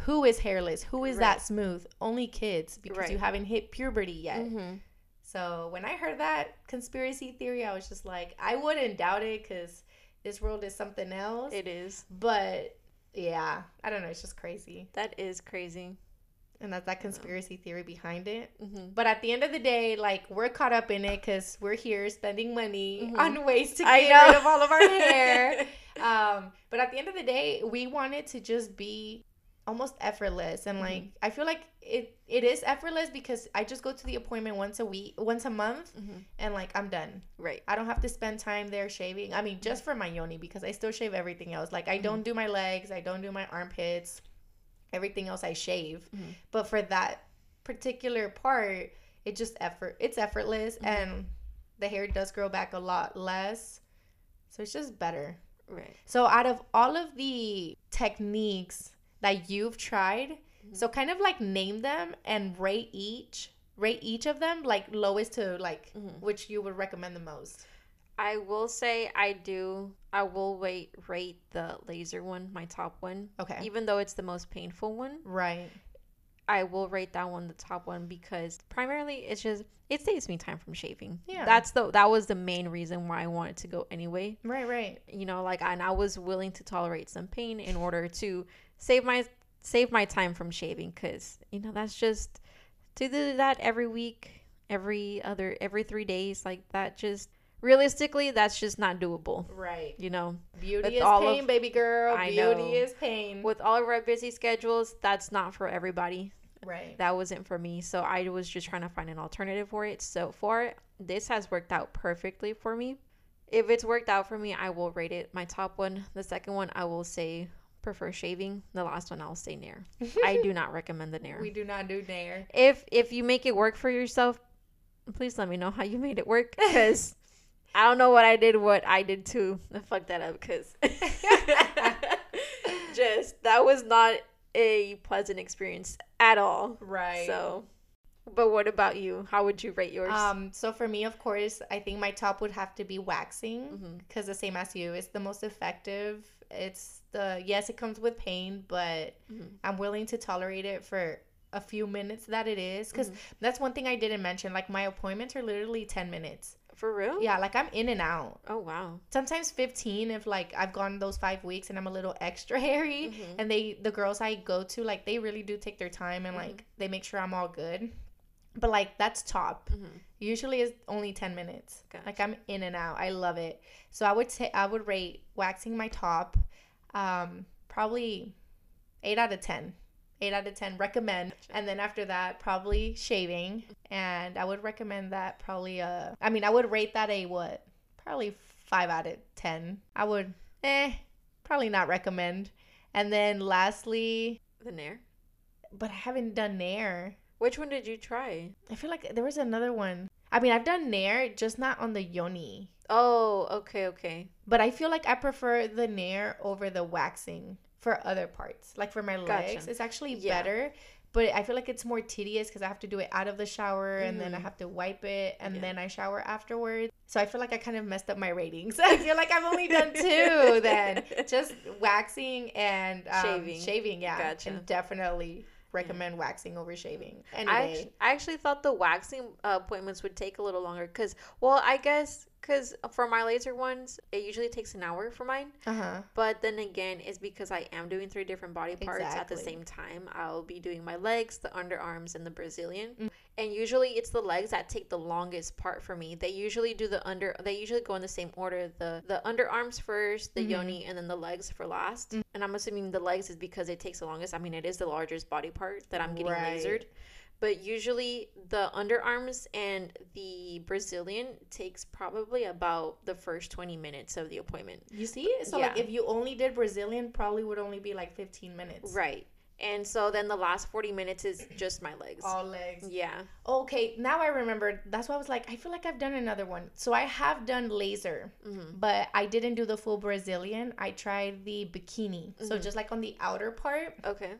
who is hairless who is Right. that smooth only kids because Right. you haven't hit puberty yet Mm-hmm. so when I heard that conspiracy theory, I was just like, I wouldn't doubt it because this world is something else. it is but yeah, I don't know. It's just crazy, that is crazy and that's that conspiracy theory behind it. mm-hmm. But at the end of the day, like we're caught up in it because we're here spending money Mhm. on ways to get rid of all of our hair. um, but at the end of the day, we wanted to just be almost effortless, and like I feel like it it is effortless because I just go to the appointment once a week, once a month, Mm-hmm. and like I'm done. right I don't have to spend time there shaving. I mean, just for my yoni because I still shave everything else. Like I don't do my legs, I don't do my armpits. Everything else I shave. Mhm. But for that particular part, it just effort. It's effortless Mhm. and the hair does grow back a lot less. So it's just better. right So out of all of the techniques that you've tried, so kind of like name them and rate each. Rate each of them like lowest to like Mhm. which you would recommend the most. I will say I do. I will wait rate the laser one, my top one, Okay. even though it's the most painful one. Right. I will rate that one the top one because primarily it's just it saves me time from shaving. Yeah. That's the that was the main reason why I wanted to go anyway. Right, right. You know, like and I was willing to tolerate some pain in order to save my save my time from shaving cuz you know, that's just to do that every week, every other every 3 days like that just realistically that's just not doable. Right. You know, Beauty is pain, of- baby girl. I Beauty know. is pain. with all of our busy schedules, that's not for everybody. right. that wasn't for me. So I was just trying to find an alternative for it. So far, this has worked out perfectly for me. If it's worked out for me, I will rate it my top one. The second one, I will say prefer shaving. The last one, I'll say Nair. I do not recommend the Nair. we do not do nair. If if you make it work for yourself, please let me know how you made it work because I don't know what I did, what I did to fuck that up because just that was not a pleasant experience at all. Right. So, but what about you? How would you rate yours? Um, so for me, of course, I think my top would have to be waxing because the same as you, it's the most effective. It's the yes, it comes with pain, but Mhm. I'm willing to tolerate it for a few minutes that it is because Mhm. that's one thing I didn't mention. Like my appointments are literally ten minutes. For real? Yeah, like I'm in and out. Oh wow. Sometimes fifteen if like I've gone those five weeks and I'm a little extra hairy. Mhm. And they the girls I go to like they really do take their time and Mhm. like they make sure I'm all good. But like that's top. Mhm. Usually it's only 10 minutes. Gotcha. Like I'm in and out. I love it. So I would say I would rate waxing my top um probably 8 out of 10. 8 out of 10 recommend. Gotcha. And then after that probably shaving and I would recommend that probably uh I mean I would rate that a what? Probably 5 out of 10. I would eh probably not recommend. And then lastly, The Nair. but I haven't done Nair. Which one did you try? I feel like there was another one. I mean, I've done Nair, just not on the yoni. Oh, okay, okay. But I feel like I prefer the Nair over the waxing for other parts. Like for my legs, Gotcha. it's actually Yeah. better. But I feel like it's more tedious because I have to do it out of the shower and then I Mhm. have to wipe it and Yeah. then I shower afterwards. So I feel like I kind of messed up my ratings. I feel like I've only done two then. Just waxing and um, Shaving. Shaving, yeah. Gotcha. And definitely recommend waxing over shaving. Any I actually, I actually thought the waxing uh, appointments would take a little longer because, well, I guess because for my laser ones, it usually takes an hour for mine. Uh huh. But then again, it's because I am doing three different body parts at the same time. I'll be doing my legs, the underarms, and the Brazilian. Mm. And usually it's the legs that take the longest part for me. They usually do the under they usually go in the same order. The the underarms first, the Mhm. yoni, and then the legs for last. Mm. And I'm assuming the legs is because it takes the longest. I mean it is the largest body part that I'm getting Right. lasered. But usually the underarms and the Brazilian takes probably about the first 20 minutes of the appointment. You see? So like if you only did Brazilian, probably would only be like 15 minutes. Right. And so then the last 40 minutes is just my legs. All legs. Yeah. Okay, now I remember. That's why I was like, I feel like I've done another one. So I have done laser, hmm but I didn't do the full Brazilian. I tried the bikini. So Mhm. just like on the outer part, Okay.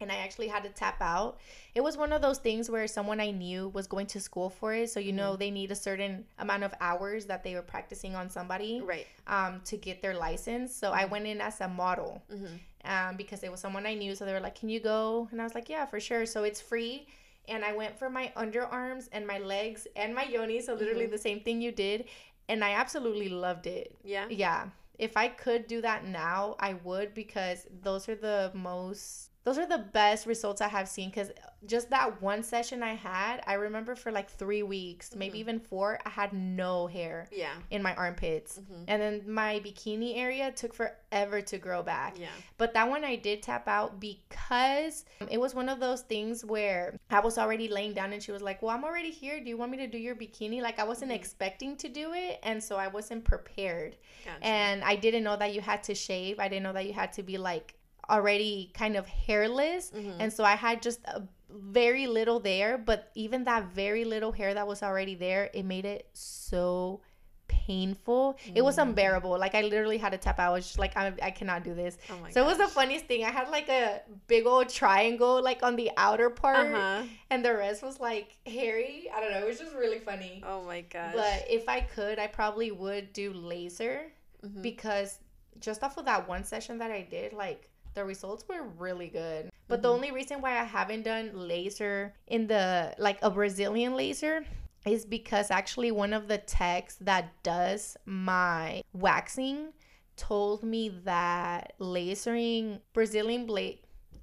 And I actually had to tap out. It was one of those things where someone I knew was going to school for it. So you know they need a certain amount of hours that they were practicing on somebody Right. um, to get their license. So I went in as a model. hmm um, because it was someone I knew. So they were like, "Can you go?" And I was like, "Yeah, for sure." So it's free, and I went for my underarms and my legs and my yoni. So literally Mhm. the same thing you did, and I absolutely loved it. Yeah. Yeah, if I could do that now, I would because those are the most. Those are the best results I have seen because just that one session I had, I remember for like three weeks, maybe Mhm. even four, I had no hair Yeah. in my armpits. hmm And then my bikini area took forever to grow back. Yeah. But that one I did tap out because it was one of those things where I was already laying down and she was like, Well, I'm already here. Do you want me to do your bikini? Like, I wasn't Mhm. expecting to do it. And so I wasn't prepared. Gotcha. And I didn't know that you had to shave. I didn't know that you had to be like already kind of hairless. Mhm. And so I had just a very little there. But even that very little hair that was already there, it made it so painful. It was Mm. unbearable. Like I literally had to tap out. I was just like, I, I cannot do this. oh So it was the funniest thing. I had like a big old triangle like on the outer part, Uh-huh. and the rest was like hairy. I don't know. It was just really funny. Oh my gosh. But if I could, I probably would do laser Mhm. because just off of that one session that I did, like the results were really good. But the Mhm. only reason why I haven't done laser in the like a Brazilian laser is because actually one of the techs that does my waxing told me that lasering Brazilian blade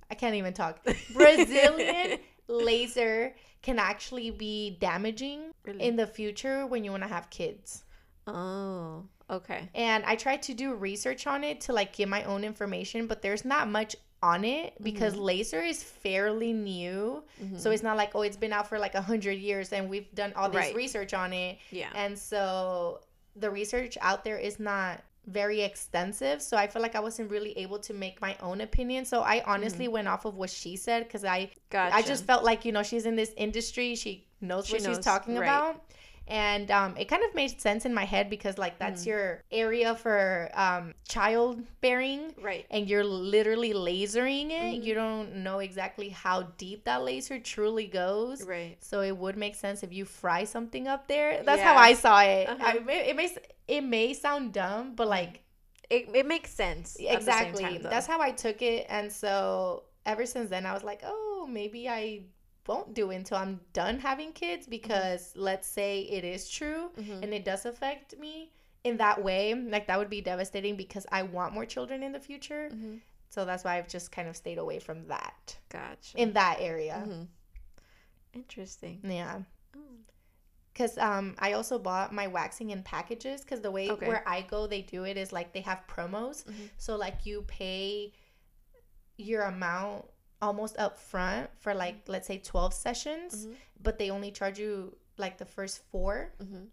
I can't even talk. Brazilian laser can actually be damaging Really? in the future when you want to have kids. oh, okay. And I tried to do research on it to like get my own information, but there's not much on it because Mm-hmm. laser is fairly new. So it's not like, oh, it's been out for like a hundred years and we've done all this Right. research on it. yeah. And so the research out there is not very extensive. So I feel like I wasn't really able to make my own opinion. So I honestly went off of what she said because I Gotcha. I just felt like, you know, she's in this industry. She knows She what knows, she's talking right. about. And um, it kind of made sense in my head because, like, that's Mm. your area for um, childbearing. right. And you're literally lasering it. Mhm. You don't know exactly how deep that laser truly goes. Right. So it would make sense if you fry something up there. That's how I saw it. Uh-huh. I, it, it may it may sound dumb, but like It, it makes sense. at the same exactly time, that's how i took it and so ever since then i was like oh maybe i won't do until i'm done having kids because let's say it is true Mhm. and it does affect me in that way like that would be devastating because i want more children in the future Mhm. so that's why i've just kind of stayed away from that Gotcha. in that area Mhm. Interesting. yeah because um i also bought my waxing in packages because the way Okay. where i go they do it is like they have promos Mhm. so like you pay your amount almost up front for like let's say 12 sessions Mhm. but they only charge you like the first four Mhm.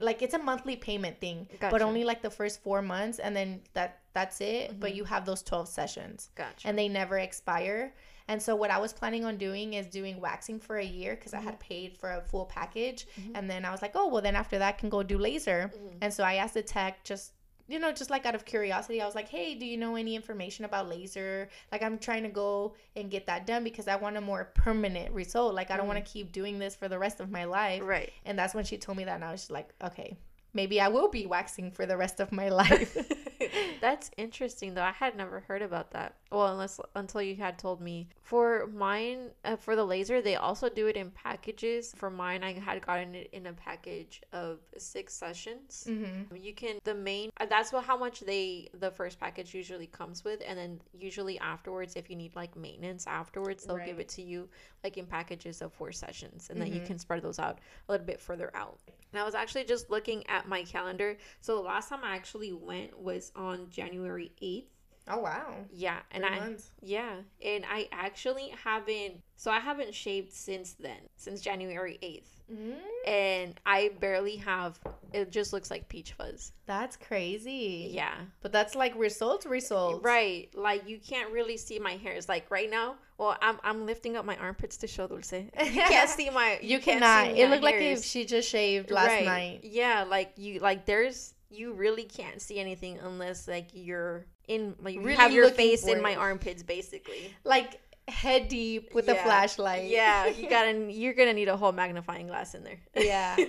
like it's a monthly payment thing but only like the first four months and then that that's it but Mhm. you have those 12 sessions Gotcha. and they never expire. And so what I was planning on doing is doing waxing for a year because I Mm-hmm. had paid for a full package. Mhm. And then I was like, oh well, then after that I can go do laser. And so I asked the tech just you know just like out of curiosity i was like hey do you know any information about laser? Like i'm trying to go and get that done because i want a more permanent result. Like i don't want to mm. keep doing this for the rest of my life. Right. and that's when she told me that and i was just like okay maybe i will be waxing for the rest of my life That's interesting though. I had never heard about that. Well, unless until you had told me. For mine, uh, for the laser, they also do it in packages. For mine, I had gotten it in a package of six sessions. mm-hmm. You can the main uh, that's what how much they the first package usually comes with, and then usually afterwards, if you need like maintenance afterwards, they'll give it to you like in packages of four sessions, and then you Mhm. can spread those out a little bit further out. And I was actually just looking at my calendar. So the last time I actually went was on January eighth. oh wow Yeah, and Three I months. yeah, and I actually haven't. So I haven't shaved since then, since January eighth mm and I barely have. It just looks like peach fuzz. That's crazy. Yeah, But that's like results, results. right. Like you can't really see my hairs. Like right now, well, I'm I'm lifting up my armpits to show Dulce. You can't see my. You, can't cannot. It looked like if she just shaved last Right. night. Yeah, like you like there's you really can't see anything unless like you're in like you have your face for in my armpits basically. Like head deep with a flashlight. Yeah, you gotta you're gonna need a whole magnifying glass in there. Yeah.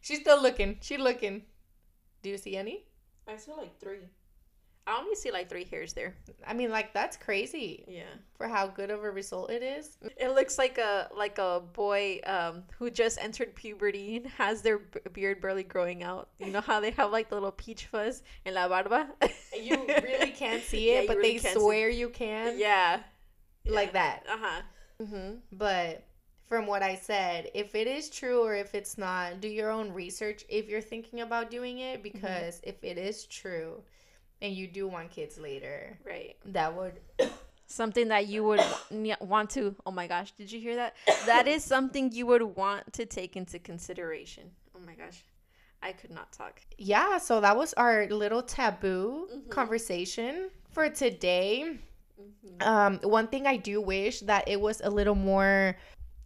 She's still looking. She looking. Do you see any? I see like three. I only see like three hairs there. I mean, like that's crazy Yeah. for how good of a result it is. It looks like a like a boy um who just entered puberty and has their beard barely growing out. You know how they have like the little peach fuzz in la barba. You really can't see it, you but really they can't see- swear you can. yeah. Like that. Uh huh. Mhm. But from what I said, if it is true or if it's not, do your own research if you're thinking about doing it. Because if it is true and you do want kids later, Right. that would. Something that you would want to. Oh my gosh! Did you hear that? That is something you would want to take into consideration. Oh my gosh, I could not talk. Yeah, so that was our little taboo Mhm. conversation for today. Mhm. Um, one thing I do wish that it was a little more.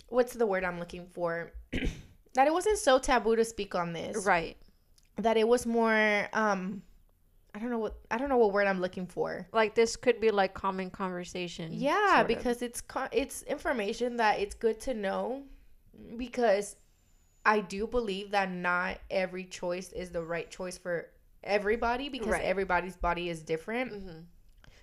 What's the word I'm looking for? that it wasn't so taboo to speak on this. Right. That it was more. Um, I don't know what I don't know what word I'm looking for. Like this could be like common conversation. Yeah, sort of. because it's it's information that it's good to know because I do believe that not every choice is the right choice for everybody because Right. everybody's body is different. Mm-hmm.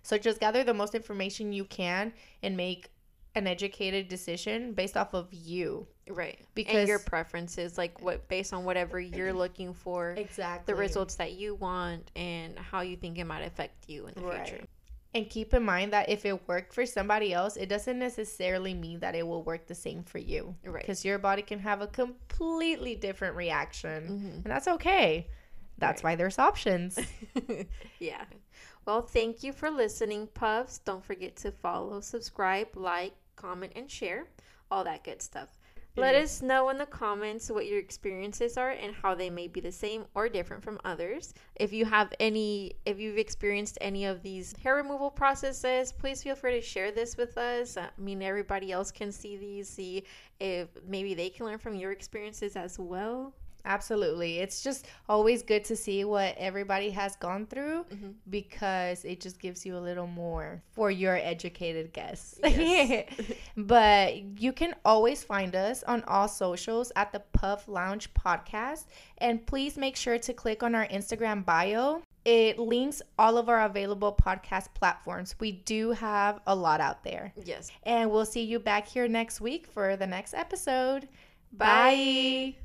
So just gather the most information you can and make an educated decision based off of you. Right. Because- and your preferences, like what based on whatever you're looking for, Exactly. the results that you want, and how you think it might affect you in the Right. future. And keep in mind that if it worked for somebody else, it doesn't necessarily mean that it will work the same for you. Right. Because your body can have a completely different reaction. Mhm. And that's okay. That's Right. why there's options. yeah. Well, thank you for listening, Puffs. Don't forget to follow, subscribe, like, comment, and share. All that good stuff. Let us know in the comments what your experiences are and how they may be the same or different from others. If you have any, if you've experienced any of these hair removal processes, please feel free to share this with us. I mean, everybody else can see these, see if maybe they can learn from your experiences as well. Absolutely. It's just always good to see what everybody has gone through Mhm. because it just gives you a little more for your educated guess. Yes. but you can always find us on all socials at the Puff Lounge Podcast. And please make sure to click on our Instagram bio. It links all of our available podcast platforms. We do have a lot out there. Yes. And we'll see you back here next week for the next episode. Bye. Bye.